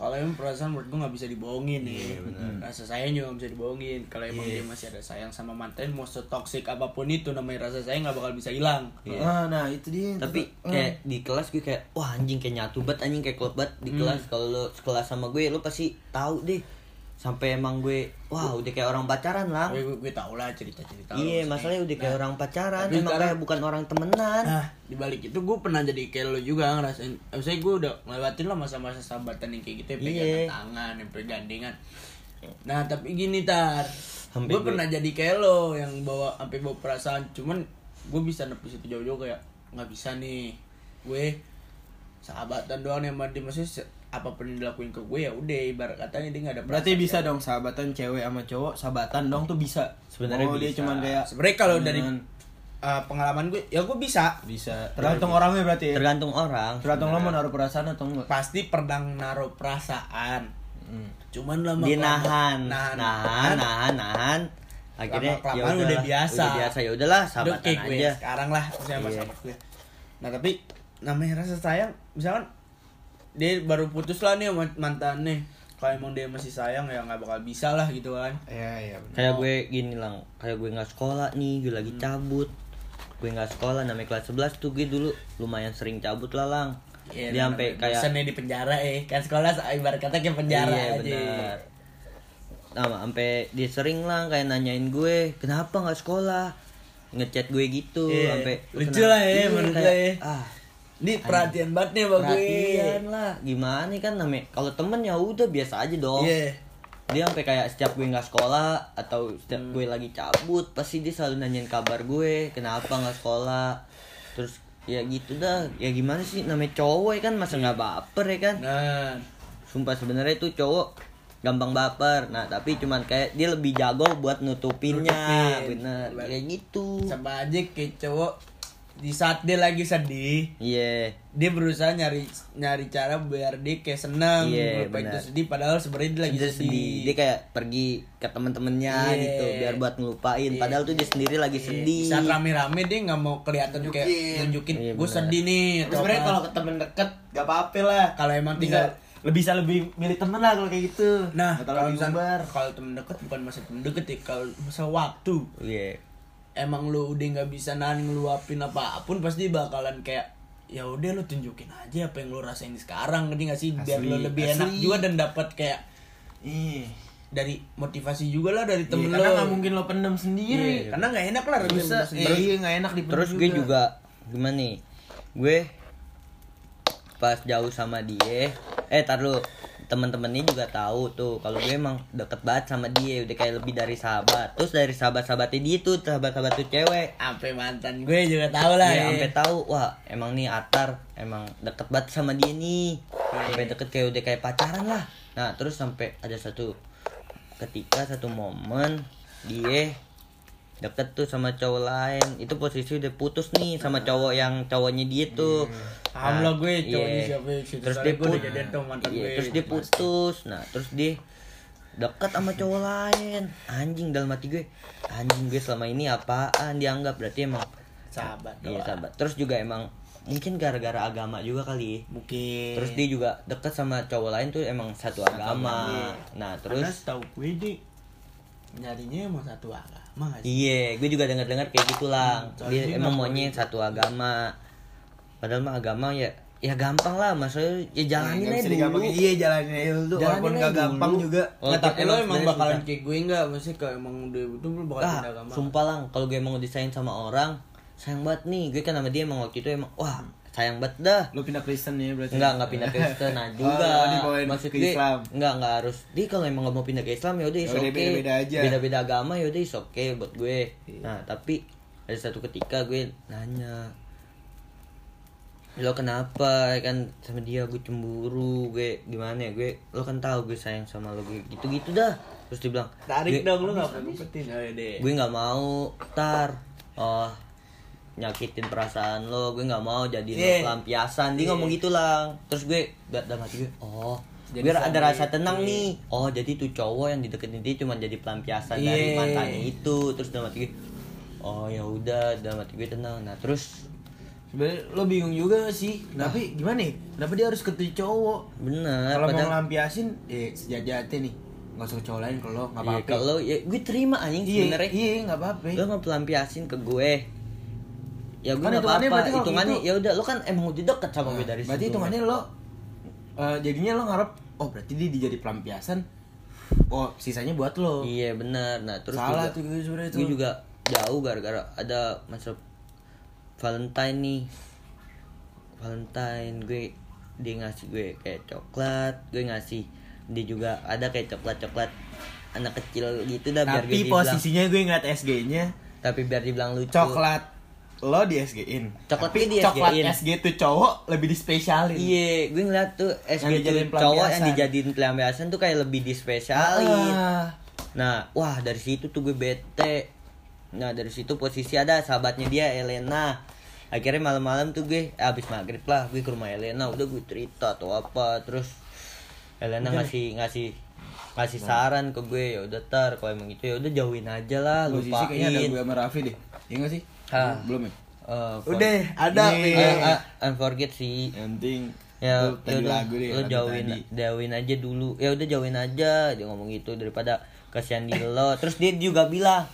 Kalau emang perasaan menurut gue nggak bisa dibohongin nih. Rasa sayang juga nggak bisa dibohongin. Kalau emang dia masih ada sayang sama mantan, mau setoksik apa pun itu namanya rasa sayang nggak bakal bisa hilang. Iya. Ah, nah itu dia. tapi Ah. kayak di kelas gue kayak wah anjing kayak nyatu banget anjing kayak klub banget di kelas kalau lo sekelas sama gue lo pasti tahu deh sampai emang gue wah udah kayak orang pacaran lah Gue, gue, gue tau lah cerita-cerita. iya lo masalahnya udah kayak orang pacaran emang sekarang- kayak bukan orang temenan Nah, di balik itu gue pernah jadi kayak lo juga ngerasain. Maksudnya gue udah ngelewatin lah masa-masa sahabatan yang kayak gitu, ya, pegangan Iya. tangan, yang bergandengan. Nah, tapi gini tar, gue gue- pernah jadi kayak lo yang bawa sampai bawa perasaan. Cuman gue bisa nepis itu jauh-jauh kayak nggak bisa nih. Gue sahabatan doang yang mandi maksudnya apa pun yang dilakuin ke gue ya udah ibarat katanya dia nggak ada Berarti bisa dong sahabatan cewek sama cowok, sahabatan dong tuh bisa. Sebenarnya oh, dia bisa. cuman kayak Sebenarnya kalau dari Hmm, uh, pengalaman gue, ya gue bisa. bisa. Tergantung orangnya berarti ya. tergantung orang Tergantung lo mau naruh perasaan atau enggak. Pasti pernah naruh perasaan. Hmm. Cuman lama dia kelamaan- nahan nahan, nahan nahan nahan akhirnya Lama-kelamaan ya udah biasa. udah biasa ya udahlah Udah sahabatan gue aja sekarang lah maksudnya sama Iya. sahabat gue. Nah tapi namanya rasa sayang, misalkan dia baru putus lah nih sama mantannya. Kalau emang dia masih sayang ya nggak bakal bisa lah gitu kan. Iya, iya benar. kayak gue gini lang kayak gue nggak sekolah nih gue lagi cabut gue nggak sekolah namanya kelas 11 tuh gue dulu lumayan sering cabut lah lang Iya, dia sampai kayak bosannya di penjara eh kan sekolah ibarat kata kayak penjara iya, aja. benar nah sampai dia sering lah kayak nanyain gue kenapa nggak sekolah ngechat gue gitu Iya, sampai lucu lah ya menurut gue ya. ah Ini perhatian banget nih gue. perhatian lah. Gimana kan namanya kalau temen ya udah biasa aja dong. Iya. dia sampai kayak setiap gue nggak sekolah atau setiap Hmm. gue lagi cabut pasti dia selalu nanyain kabar gue kenapa nggak sekolah? Terus ya gitu dah. Ya gimana sih namanya cowok ya kan masa nggak baper ya kan? Nah. Sumpah sebenarnya itu cowok gampang baper. Nah tapi cuman kayak dia lebih jago buat nutupinnya. Nutupin. bener kayak gitu. Sama aja kayak cowok di saat dia lagi sedih iya. dia berusaha nyari nyari cara biar dia kayak seneng Iya, lupa itu sedih padahal sebenarnya dia lagi dia sedih, sedih. Dia kayak pergi ke teman-temannya Iya. gitu biar buat ngelupain. Padahal tuh dia sendiri lagi Di sedih. Saat rame-rame dia nggak mau kelihatan kayak nunjukin. Iya, gue sedih nih atau sebenarnya kalau ke temen deket gak apa-apa lah. Kalau emang bisa tinggal lebih bisa lebih milih temen lah kalau kayak gitu. Nah kalau misalnya bubar. kalau temen deket bukan masa temen deket ya kalau masa waktu. Iya emang lu udah nggak bisa nahan ngeluapin apa pun pasti bakalan kayak ya udah lu tunjukin aja apa yang lu rasain sekarang ngerti gak sih biar Asli, lu lebih asli. enak juga dan dapat kayak Iya. dari motivasi juga lah dari Iya, temen karena lu nggak mungkin lo pendem sendiri. Iya, karena nggak enak lah Bisa, bisa iya nggak enak di terus gue juga gimana nih gue pas jauh sama dia eh tar lu temen-temennya juga tahu tuh kalau gue emang deket banget sama dia udah kayak lebih dari sahabat. Terus dari sahabat-sahabatnya dia tuh sahabat-sahabat tuh cewek. Sampai mantan gue juga tahu lah ya ya. sampai tahu wah emang nih Atar emang deket banget sama dia nih. Sampai deket kayak udah kayak pacaran lah. Nah terus sampai ada satu ketika satu momen dia deket tuh sama cowok lain. Itu posisi udah putus nih sama cowok yang cowoknya dia tuh Paham lah gue, iya. siapa, situ terus dia gue put- jadian sama mantan iya, gue. terus dia putus nah terus dia deket sama cowok lain anjing dalam hati gue anjing gue selama ini apaan dianggap berarti emang sahabat Iya sahabat. Terus juga emang mungkin gara-gara agama juga kali. mungkin Terus dia juga deket sama cowok lain tuh emang satu agama. Nah terus tahu gue deh nyarinya emang satu agama iya, gue juga dengar-dengar kayak gitu lah. Hmm, Dia emang maunya satu agama. Padahal mah agama ya ya gampang lah maksudnya ya jalanin Nggak aja dulu. Iya jalanin aja dulu. Jalanin Walaupun nggak gampang dulu. juga. Walaupun Nggak, tapi lo emang bakalan susah. kayak gue enggak Maksudnya kalau emang udah itu lo bakal ah, pindah agama sumpah lang kalau gue emang disayang sama orang sayang banget nih gue kan sama dia emang waktu itu emang wah sayang banget dah Lo pindah Kristen ya berarti. Enggak, enggak pindah Kristen nah juga. Oh, Maksud ke gue, Islam. Enggak, enggak harus. Dia kalau emang enggak mau pindah ke Islam ya udah is Ya udah, oke. beda-beda aja. Beda-beda agama ya udah is oke buat gue. Nah, tapi ada satu ketika gue nanya lo kenapa ya kan sama dia gue cemburu gue gimana ya gue lo kan tahu gue sayang sama lo gue gitu gitu dah. Terus dia bilang tarik "Gue- dong lo nggak ngumpetin oh deh gue nggak mau tar oh nyakitin perasaan lo gue nggak mau jadi Yeah. pelampiasan. Dia ngomong gitu lang. Terus gue da- dalam hati gue oh Jadi biar ada rasa tenang nih. Oh jadi tuh cowok yang dideketin dia cuma jadi pelampiasan dari Yeah. mantannya itu. Terus dalam hati gue oh ya udah. Dalam hati gue tenang. Nah terus Sebenarnya lo bingung juga sih. Tapi gimana nih? Kenapa dia harus ketemu cowok? bener Kalau mau padahal ngelampiasin, eh sejati nih. Gak usah ke cowok lain kalau nggak iya, apa-apa. kalau ya gue terima anjing Iya, sebenarnya iya nggak apa-apa. lo nggak pelampiasin ke gue ya gue Kan nggak hitungannya apa-apa hitungannya gitu- ya udah lo kan emang udah deket sama gue dari berarti hitungannya lo eh, jadinya lo ngarep oh berarti dia dijadi pelampiasan oh sisanya buat lo iya benar nah terus salah juga, tuh gue sebenarnya gue tuh juga jauh gara-gara ada masa Valentine nih Valentine gue dia ngasih gue kayak coklat gue ngasih dia juga ada kayak coklat-coklat anak kecil gitu dah biar gue tapi dibilang posisinya gue ngeliat SG-nya tapi biar dibilang lucu coklat lo di SG-in Coklat tapi di coklat SG-in. SG tuh cowok lebih dispesialin Iya, gue ngeliat tuh SG Yang tuh cowok yang dijadiin pelampiasan tuh kayak lebih dispesialin. Ah. Nah, wah dari situ tuh gue bete. Nah dari situ posisi ada sahabatnya dia Elena. Akhirnya malam-malam tuh gue abis maghrib lah gue ke rumah Elena udah gue cerita atau apa terus Elena ngasih ngasih ngasih saran ke gue ya udah tar kalau emang gitu ya udah jauhin aja lah posisi kayaknya ada lupain. gue sama Raffi deh iya gak sih Hah. belum ya Eh, for- udah ada. Pi. Eh, eh, unforget sih yang penting ya lagu deh lo jauhin tadi. jauhin aja dulu ya udah jauhin aja dia ngomong gitu daripada kasihan di lo terus dia juga bilang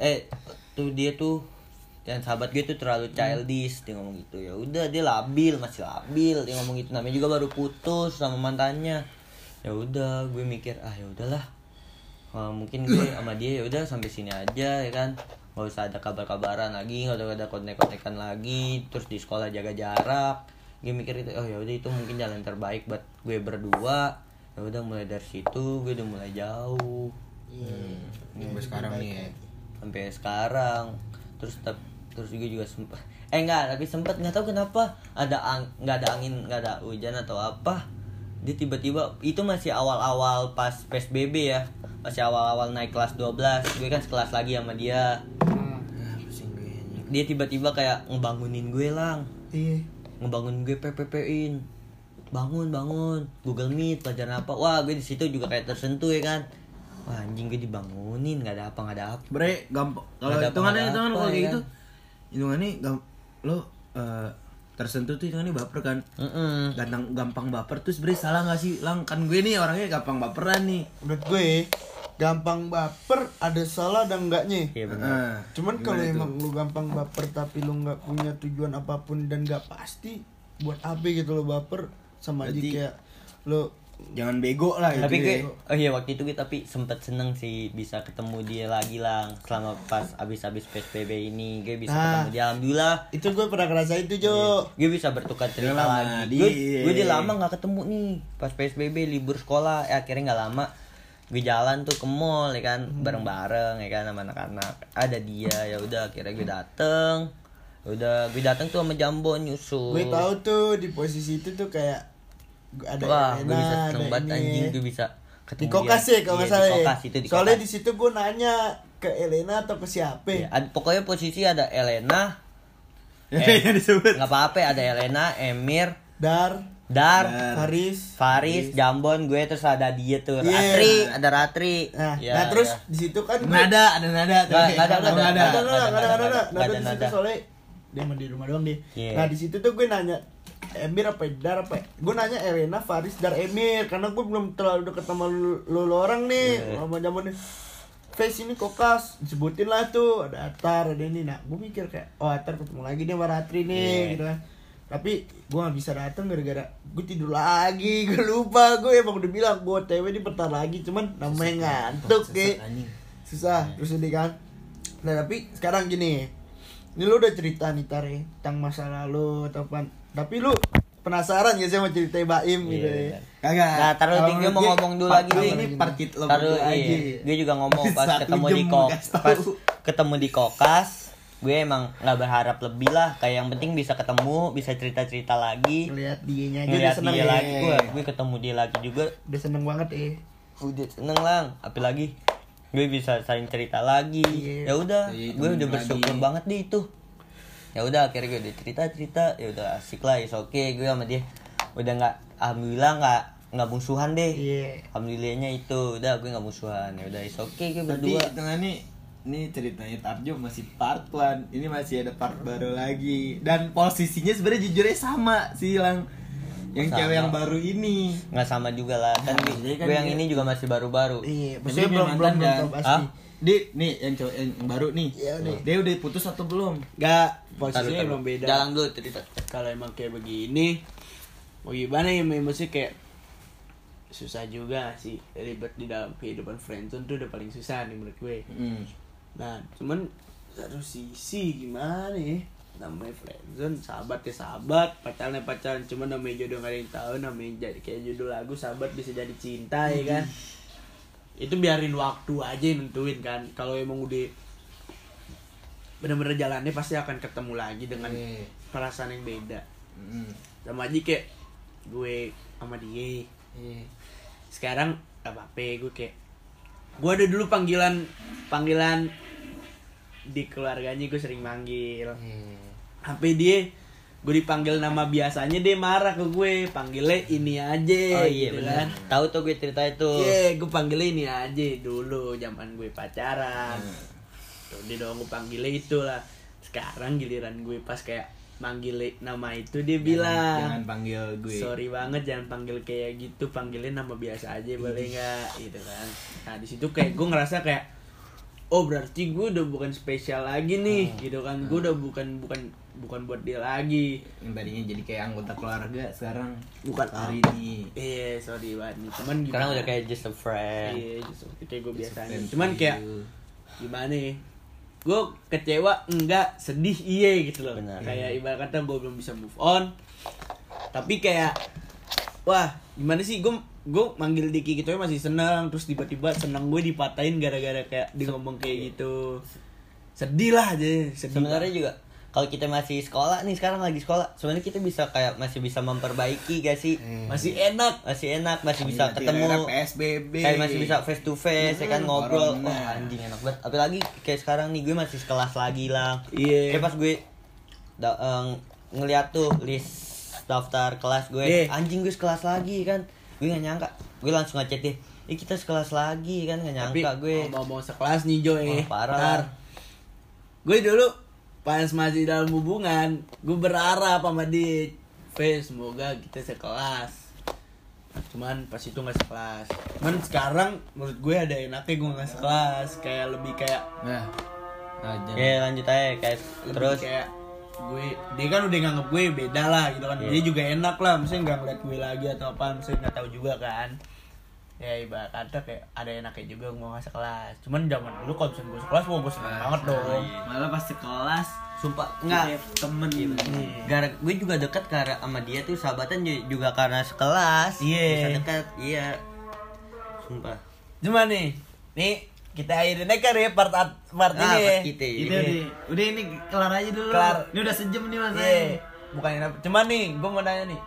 eh tuh dia tuh yang sahabat gue tuh terlalu childish dia ngomong gitu. Ya udah dia labil masih labil dia ngomong gitu. Namanya juga baru putus sama mantannya. Ya udah gue mikir ah ya udahlah. Eh, mungkin gue sama dia ya udah sampai sini aja ya kan? Nggak usah ada kabar-kabaran lagi nggak usah ada kontek-kontekan lagi terus di sekolah jaga jarak. Gue mikir itu oh ya udah itu mungkin jalan terbaik buat gue berdua. Ya udah mulai dari situ gue udah mulai jauh. Sampai sekarang nih ya sampai sekarang. Terus terus gue juga sempet eh enggak tapi sempet nggak tahu kenapa ada ang nggak ada angin nggak ada hujan atau apa. Dia tiba-tiba itu masih awal-awal pas PSBB ya. Masih awal-awal naik kelas 12 gue kan sekelas lagi sama dia. Dia tiba-tiba kayak ngebangunin gue lang. Iya. ngebangun gue PPP-in bangun bangun. Google Meet pelajaran apa. Wah gue di situ juga kayak tersentuh ya kan wah anjing gue dibangunin nggak ada apa nggak ada apa Bre, gampang. Kalau Nggak hitungannya hitungan kalau ya kayak kan? gitu. Hitungannya gam lo eh, tersentuh tuh hitungannya baper kan. Mm-mm. Gampang gampang baper tuh sebenarnya salah gak sih? Lang kan gue nih orangnya gampang baperan nih. Menurut gue gampang baper ada salah dan enggaknya. Iya benar. Heeh. Cuman kalau emang lu gampang baper tapi lu nggak punya tujuan apa pun dan nggak pasti buat apa gitu lo baper sama aja Berarti- kayak lo jangan bego lah tapi gitu gue ya. oh iya waktu itu gue tapi sempet seneng sih bisa ketemu dia lagi lang selama pas abis-abis PSBB ini gue bisa Ah. ketemu dia alhamdulillah itu gue pernah ngerasain itu Jo. gue bisa bertukar cerita lama, lagi di- gue gue udah lama nggak ketemu nih pas psbb libur sekolah ya akhirnya nggak lama gue jalan tuh ke mall ya kan Hmm. bareng-bareng ya kan sama anak-anak ada dia ya udah akhirnya gue dateng udah gue dateng tuh sama jambo nyusul Gue tahu tuh di posisi itu tuh kayak ada wah gue Elena, bisa ada seneng banget anjing gue bisa di ketemu kokas dia. ya kalau nggak Iya, salah di ya. kokas itu di soalnya kokas. di situ gue nanya ke Elena atau ke siapa Iya, ada- pokoknya posisi ada Elena Yang disebut. nggak apa-apa ada Elena Emir Dar Dar Dar. Faris Faris, Jambon, gue terus ada dia tuh, Iya. Ratri, ada Ratri. nah, Ya, nah terus ya. di situ kan gue Nada, ada nada tuh. Nggak, nggak ada, Nggak nggak ada, ada, nggak ada, nggak ada, nggak ada, nggak ada, nggak ada di situ nada. soalnya dia mah di rumah doang dia. Iya. Nah di situ tuh gue nanya Emir apa Dar apa? Gue nanya Elena, Faris, Dar, Emir karena gue belum terlalu deket sama lu, lu, lu orang nih, Iya. sama zaman nih. Face ini kokas disebutin lah tuh ada Atar ada ini nah gue mikir kayak oh Atar ketemu lagi nih sama Ratri nih Iya. gitu kan tapi gue gak bisa datang gara-gara gue tidur lagi gue lupa gue emang udah bilang gue TW ini bentar lagi cuman namanya ngantuk kayak anjing. susah terus ini kan nah tapi sekarang gini ini lu udah cerita nih tar ya, tentang masa lalu atau apa tapi lu penasaran gak sih sama cerita Baim gitu ya Kagak. Nah, taruh tinggi mau ngomong dulu lagi ini nih. Ini part kita lo Taruh, aja. iya. Gue juga ngomong pas Satu ketemu di kok, kasih tahu. pas ketemu di kokas, gue emang nggak berharap lebih lah. Kayak yang penting bisa ketemu, bisa cerita-cerita lagi. ngeliat dianya aja udah seneng dia ya lagi, gue, gue ketemu dia lagi juga. udah seneng banget ya Udah seneng lang, apalagi gue bisa saling cerita lagi. Iya. Ya udah, Iya, gue udah bersyukur lagi. banget deh itu. Ya udah akhirnya gue udah cerita cerita, ya udah asik lah, is oke gue sama dia. Udah nggak, alhamdulillah nggak nggak musuhan deh. iya Alhamdulillahnya itu udah gue nggak musuhan ya udah is oke gue Tapi berdua hitungannya ini ceritanya Tarjo masih part 1 Ini masih ada part baru lagi Dan posisinya sebenarnya jujurnya sama sih Lang Yang Sama. cewek yang baru ini nggak sama juga lah kan Nah, gue, kan gue yang dia- ini juga masih baru-baru iya maksudnya belum belum mantan, belum kan? pasti? Di, nih yang cowok yang baru nih Iya, nih. Dia udah putus atau belum? Gak, posisinya emang beda. jalan dulu cerita Kalau emang kayak begini, mau gimana ya, maksudnya kayak susah juga sih ribet di dalam kehidupan friendzone tuh udah paling susah nih menurut gue. Hmm. Nah, cuman satu sisi gimana ya? Namanya friendzone, sahabat ya sahabat, pacaran ya pacaran, cuman namanya jodoh gak ada yang tahu, namanya jadi kayak judul lagu sahabat bisa jadi cinta ya kan. Itu biarin waktu aja yang nentuin kan. Kalau emang udah bener-bener jalannya pasti akan ketemu lagi dengan Iya. perasaan yang beda. Hmm. Sama aja kayak gue sama dia. Iya. Sekarang apa apa gue kayak gue ada dulu panggilan panggilan di keluarganya gue sering manggil HP dia gue dipanggil nama biasanya dia marah ke gue panggilnya ini aja oh iya gitu kan. Tahu tuh gue cerita itu. Iya, gue panggilnya ini aja dulu zaman gue pacaran. Tuh, dia doang gue panggilnya itu lah. Sekarang giliran gue pas kayak manggil nama itu dia bilang, Jangan panggil gue. Sorry banget jangan panggil kayak gitu, panggilnya nama biasa aja boleh nggak, gitu kan. Nah di situ kayak gue ngerasa kayak, oh berarti gue udah bukan spesial lagi nih, gitu kan. Gue udah bukan bukan bukan buat dia lagi. Yang tadinya jadi kayak anggota keluarga Sekarang Bukan hari apa. ini Iya, sorry banget nih. Cuman sekarang udah kayak just a friend Iya, just kayak gue biasanya. Cuman kayak you. gimana ya? Gue kecewa enggak, sedih iya gitu loh. Benar. Kayak ibarat kata gue belum bisa move on. Tapi kayak wah, gimana sih gue gue manggil Diki gitu ya masih seneng terus tiba-tiba seneng gue dipatahin gara-gara kayak dia ngomong kayak gitu sedih lah aja sebenarnya juga kalau kita masih sekolah nih sekarang lagi sekolah sebenarnya kita bisa kayak masih bisa memperbaiki gak sih? Masih enak. Masih enak masih bisa Iya, ketemu. PSBB. kayak masih bisa face to face ya kan Hmm, ngobrol. oh anjing enak banget. Apalagi kayak sekarang nih gue masih sekelas lagi lah. Iya. kayak pas gue da- eh, ngeliat tuh list daftar kelas gue Iya. anjing gue sekelas lagi kan. Gue gak nyangka. Gue langsung ngechat deh eh kita sekelas lagi kan gak tapi nyangka gue. mau mau sekelas nih Jo Wah, eh parah gue dulu pas masih dalam hubungan gue berharap sama dia Fe, semoga kita sekelas. Cuman pas itu nggak sekelas. Cuman sekarang menurut gue ada enaknya gue nggak sekelas. Kayak lebih kayak Nah. Aja. Oke lanjut aja guys. Lebih terus? kayak gue dia kan udah nganggep gue beda lah gitu kan. Iya. dia juga enak lah maksudnya nggak ngeliat gue lagi atau apa maksudnya nggak tahu juga kan ya ibarat kata kayak ada enaknya juga gue nggak sekelas cuman zaman dulu kalau misalnya gue sekelas gue seneng banget dong Malah pas sekelas sumpah enggak temen gitu. gara gue juga dekat karena sama dia tuh sahabatan ju- juga karena sekelas Iya. bisa dekat iya sumpah Cuma nih, nih kita akhirin aja kali ya part part ah, ini. ya. pas kita Itu iya. di, udah ini kelar aja dulu. Kelar. Ini udah sejam nih mas. Iya. Bukan ini. Cuma nih, gue mau nanya nih.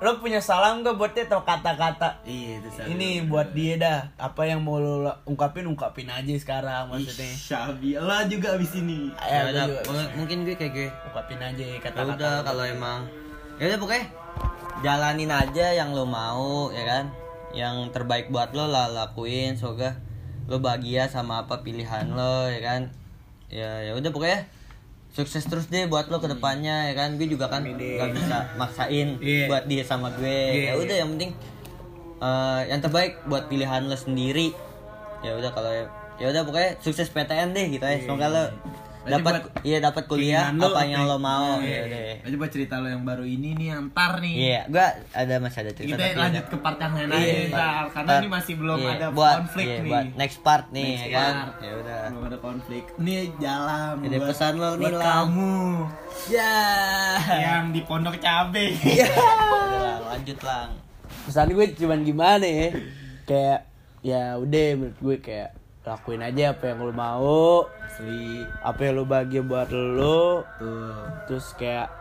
Lo punya salam gak buat dia atau kata-kata? Iya itu sabi. Ini buat dia dah. Apa yang mau lo ungkapin ungkapin aja sekarang maksudnya. Syabi, lo juga abis ini. ya Ayo, udah gua juga mung- mungkin gue kayak gue ungkapin aja ya kata-kata. udah lo. kalau emang ya udah pokoknya jalanin aja yang lo mau ya kan yang terbaik buat lo lah lakuin semoga lo bahagia sama apa pilihan lo ya kan ya ya udah pokoknya sukses terus deh buat lo ke depannya ya kan? Gue juga kan nggak bisa maksain Iya. buat dia sama gue. Iya, ya udah yang penting eh, yang terbaik buat pilihan lo sendiri. Ya udah kalau ya udah pokoknya sukses PTN deh gitu ya. Semoga lo Berarti dapat iya dapat kuliah lo apa yang lo mau Iya, ya udah Aja buat cerita lo yang baru ini nih yang tar nih. Iya, gua ada masih ada cerita. Kita tapi lanjut udah. ke part yang lain Iya, aja. Karena Part- ini masih belum iya, ada buat, konflik iya, nih. Buat next part nih Next ya kan. part. Ya udah. Belum ada konflik. Ini jalan Ada buat, pesan lo nih, kamu Ya. yang di Pondok Cabe. Ya udah, Lang, lanjut lang. Pesan gue cuman gimana ya? Kayak ya udah menurut gue kayak lakuin aja apa yang lo mau, Asli. apa yang lo bahagia buat lo, Tuh. terus kayak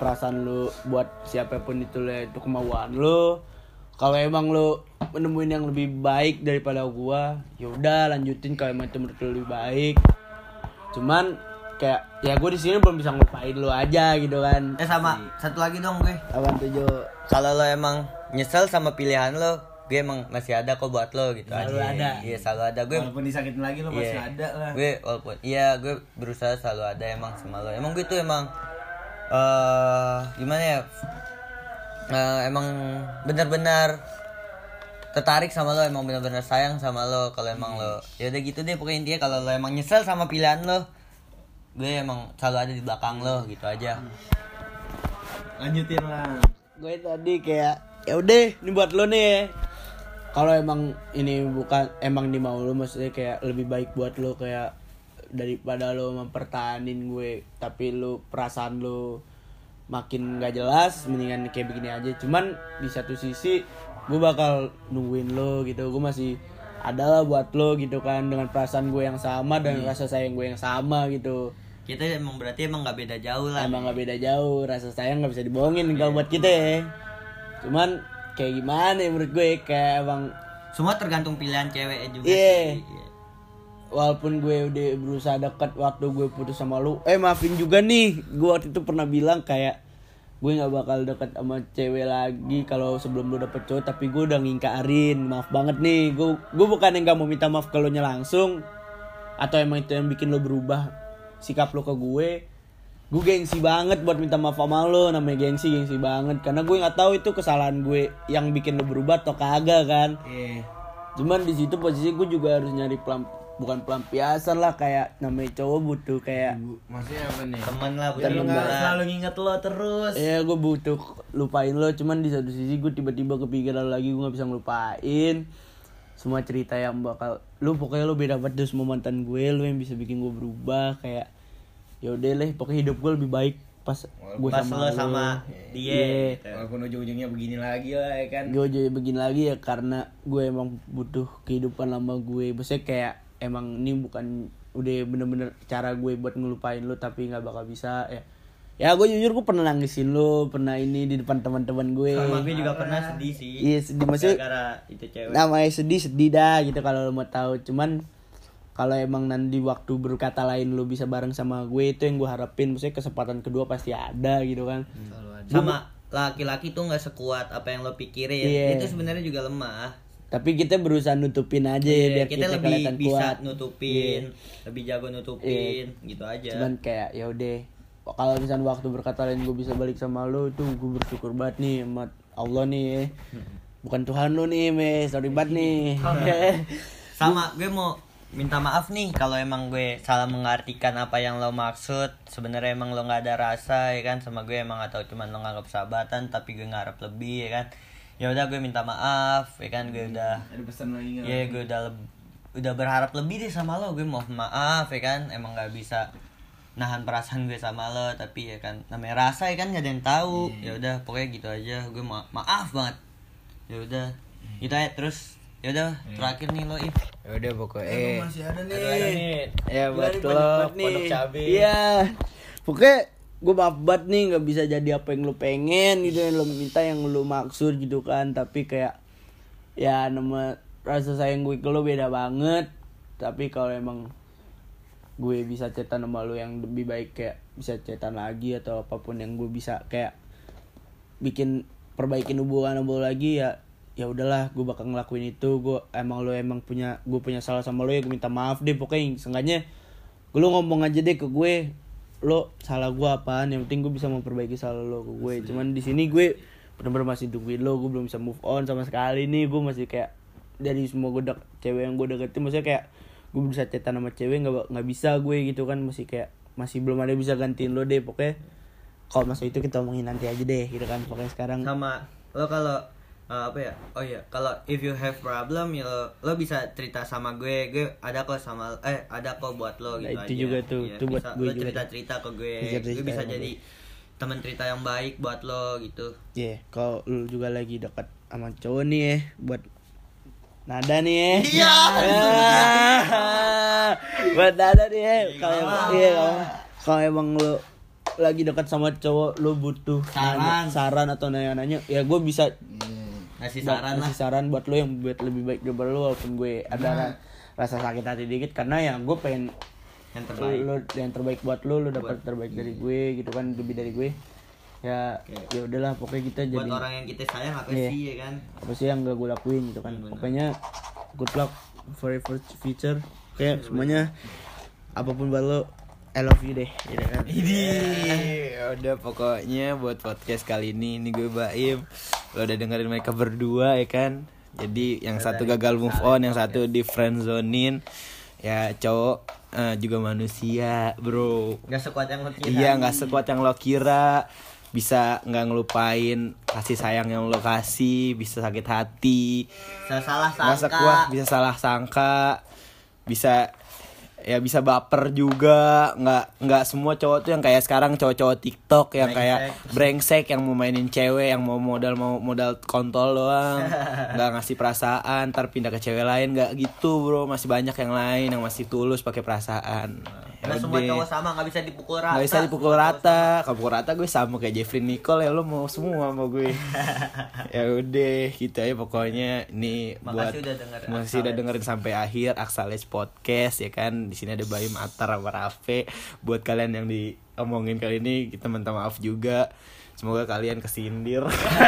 perasaan lu buat siapa pun itu itu kemauan lu kalau emang lu menemuin yang lebih baik daripada gua yaudah lanjutin kalau emang itu menurut lu lebih baik cuman kayak ya gue di sini belum bisa ngelupain lu aja gitu kan Eh sama satu lagi dong gue. Jo? Kalau lo emang nyesel sama pilihan lo, gue emang masih ada kok buat lo gitu Selalu aja. ada. Iya, selalu ada gue. Walaupun disakitin lagi lo masih Iya. ada lah. Gue walaupun iya gue berusaha selalu ada emang sama lo. Emang gue tuh emang eh gimana ya? Eh, emang benar-benar tertarik sama lo emang benar-benar sayang sama lo kalau emang lo ya udah gitu deh pokoknya intinya kalau lo emang nyesel sama pilihan lo gue emang selalu ada di belakang lo gitu aja Lanjutin lah. Gue tadi kayak ya udah ini buat lo nih. Kalau emang ini bukan emang di mau lo maksudnya kayak lebih baik buat lo kayak daripada lo mempertahanin gue tapi lo perasaan lo makin gak jelas mendingan kayak begini aja. Cuman di satu sisi gue bakal nungguin lo gitu. Gue masih ada lah buat lo gitu kan dengan perasaan gue yang sama dan rasa sayang gue yang sama gitu. Kita emang berarti emang nggak beda jauh lah. Emang gak beda jauh rasa sayang nggak bisa dibohongin kalau buat kita ya. Cuman kayak gimana ya menurut gue kayak emang semua tergantung pilihan cewek juga Iya. sih. Walaupun gue udah berusaha dekat waktu gue putus sama lu. Eh maafin juga nih. Gue waktu itu pernah bilang kayak gue nggak bakal dekat sama cewek lagi kalau sebelum lu dapet cowok. Tapi gue udah ngingkarin. Maaf banget nih. Gue gue bukan yang gak mau minta maaf kalau nya langsung. Atau emang itu yang bikin lo berubah sikap lo ke gue gue gengsi banget buat minta maaf sama lo namanya gengsi gengsi banget karena gue nggak tahu itu kesalahan gue yang bikin lo berubah atau kagak kan Iya. cuman di situ posisi gue juga harus nyari pelam bukan pelampiasan lah kayak namanya cowok butuh kayak Maksudnya apa nih? teman lah lo nggak lah. selalu nginget lo terus. ya gue butuh lupain lo cuman di satu sisi gue tiba-tiba kepikiran lagi gue nggak bisa ngelupain semua cerita yang bakal lu pokoknya lu beda banget tuh semua mantan gue lu yang bisa bikin gue berubah kayak ya udah lah pokoknya hidup gue lebih baik pas gue sama lo lu. sama dia Iya. gitu. Walaupun ujung-ujungnya begini lagi lah ya kan. gue jadi begini lagi ya karena gue emang butuh kehidupan lama gue maksudnya kayak emang ini bukan udah bener-bener cara gue buat ngelupain lu tapi nggak bakal bisa ya ya gue jujur gue pernah nangisin lu pernah ini di depan teman-teman gue sama gue juga pernah sedih sih Iya, sedih. Maksudnya- gara itu cewek namanya sedih sedih dah gitu kalau lo mau tahu cuman kalau emang nanti waktu berkata lain lu bisa bareng sama gue itu yang gue harapin. Maksudnya kesempatan kedua pasti ada gitu kan. Sama laki-laki tuh nggak sekuat apa yang lo pikirin. Iya. itu sebenarnya juga lemah. Tapi kita berusaha nutupin aja ya Iya, biar kita, kita, lebih kelihatan bisa kuat. nutupin lebih jago nutupin gitu aja. Cuman kayak ya udah kalau misalnya waktu berkata lain gue bisa balik sama lo itu gue bersyukur banget nih sama Allah nih ya. bukan Tuhan lo nih me sorry banget nih. Sama gue mau minta maaf nih kalau emang gue salah mengartikan apa yang lo maksud. Sebenarnya emang lo nggak ada rasa ya kan? Sama gue emang atau cuman lo nganggap sahabatan tapi gue ngarep lebih ya kan? Ya udah gue minta maaf ya kan? Gue udah Ada pesan lagi ya gue udah udah berharap lebih deh sama lo. Gue mau maaf ya kan? Emang nggak bisa nahan perasaan gue sama lo tapi ya kan namanya rasa ya kan? Nggak ada yang tahu. Ya udah pokoknya gitu aja. Gue ma- maaf banget. Ya udah gitu ya terus ya udah terakhir nih lo if Ya udah pokoknya Masih ada nih. Ada nih. ya buat nih, lo pondok cabe. Iya. Pokoknya gue maaf banget nih nggak bisa jadi apa yang lu pengen gitu yang lu minta yang lu maksud gitu kan tapi kayak ya nama rasa sayang gue ke lu beda banget tapi kalau emang gue bisa cetan sama lu yang lebih baik kayak bisa cetan lagi atau apa pun yang gue bisa kayak bikin perbaikin hubungan sama lu lagi ya ya udahlah gue bakal ngelakuin itu. Gue emang lo emang punya gue punya salah sama lo ya gue minta maaf deh. Pokoknya seenggaknya gue lo ngomong aja deh ke gue lo salah gue apaan? Yang penting gue bisa memperbaiki salah lo ke gue. Cuman di sini gue benar-benar masih tungguin lo gue belum bisa move on sama sekali nih. Gue masih kayak dari semua gue dek cewek yang gue deketin maksudnya kayak gue bisa cetan sama cewek nggak nggak bisa gue gitu kan. Masih kayak masih belum ada bisa gantiin lo deh. Pokoknya kalau masa itu kita omongin nanti aja deh gitu kan. Pokoknya sekarang sama lo kalau uh, apa ya? Oh iya kalau if you have problem ya lo, lo bisa cerita sama gue. Gue ada kok sama eh ada kok buat lo Nah, gitu itu aja. juga tuh, Iya, itu buat bisa- gue lo cerita cerita ke gue. Bisa gue cerita bisa sama jadi teman cerita yang baik buat lo gitu. Iya, kalau lu juga lagi dekat sama cowok nih ya, buat nada nih ya. Iya. buat nada nih ya. Kalau emang, iya, kalau kalau emang lu lagi dekat sama cowok, lu butuh nanya- saran atau nanya-nanya, ya gue bisa ngasih buat- saran lah. ngasih saran buat lu yang buat lebih baik daripada lu walaupun gue ada ra- rasa sakit hati dikit. Karena ya gue pengen yang terbaik. lu yang terbaik buat lu, lu dapat terbaik dari gue gitu kan, lebih dari gue. Ya, ya udahlah pokoknya kita buat jadi orang yang kita sayang apa Iya. sih ya kan? Apa sih yang gak gue lakuin gitu kan. Pokoknya good luck for your future. Kayak semuanya. Apa pun buat lo I love you deh gitu kan Ini udah pokoknya buat podcast kali ini ini gue Baim. Lo udah dengerin mereka berdua ya kan. Jadi yang satu gagal move on, yang satu di friend zonein. Ya cowok eh, juga manusia, bro. nggak sekuat yang lo kira Iya nggak sekuat yang lo kira. Bisa nggak ngelupain kasih sayang yang lo kasih, bisa sakit hati, bisa salah sangka sekuat, bisa salah sangka, bisa ya bisa baper juga. Nggak nggak semua cowok tuh yang kayak sekarang cowok-cowok TikTok yang kayak brengsek yang mau mainin cewek yang mau modal mau modal kontol doang. Nggak ngasih perasaan ntar pindah ke cewek lain. Nggak gitu bro. Masih banyak yang lain yang masih tulus pakai perasaan Nggak semua cowok sama nggak bisa dipukul rata Gak bisa dipukul rata. Kalau pukul rata gue sama kayak Jeffrey Nicole ya lo mau semua sama gue. ya udah gitu aja pokoknya ini Makasih buat udah denger masih udah dengerin sampai akhir Aksales podcast ya kan. Di sini ada Baim Atar sama Rafe. Buat kalian yang diomongin kali ini kita minta maaf juga. Semoga kalian kesindir.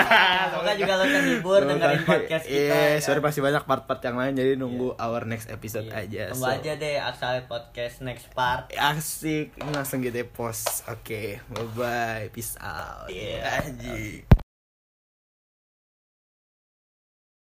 semoga juga lo terhibur dengerin podcast kita Iya, ya kan? sorry masih banyak part-part yang lain jadi nunggu our next episode aja. Tunggu So, aja deh asal podcast next part asik langsung gitu ya post oke bye bye peace out Iya. anjing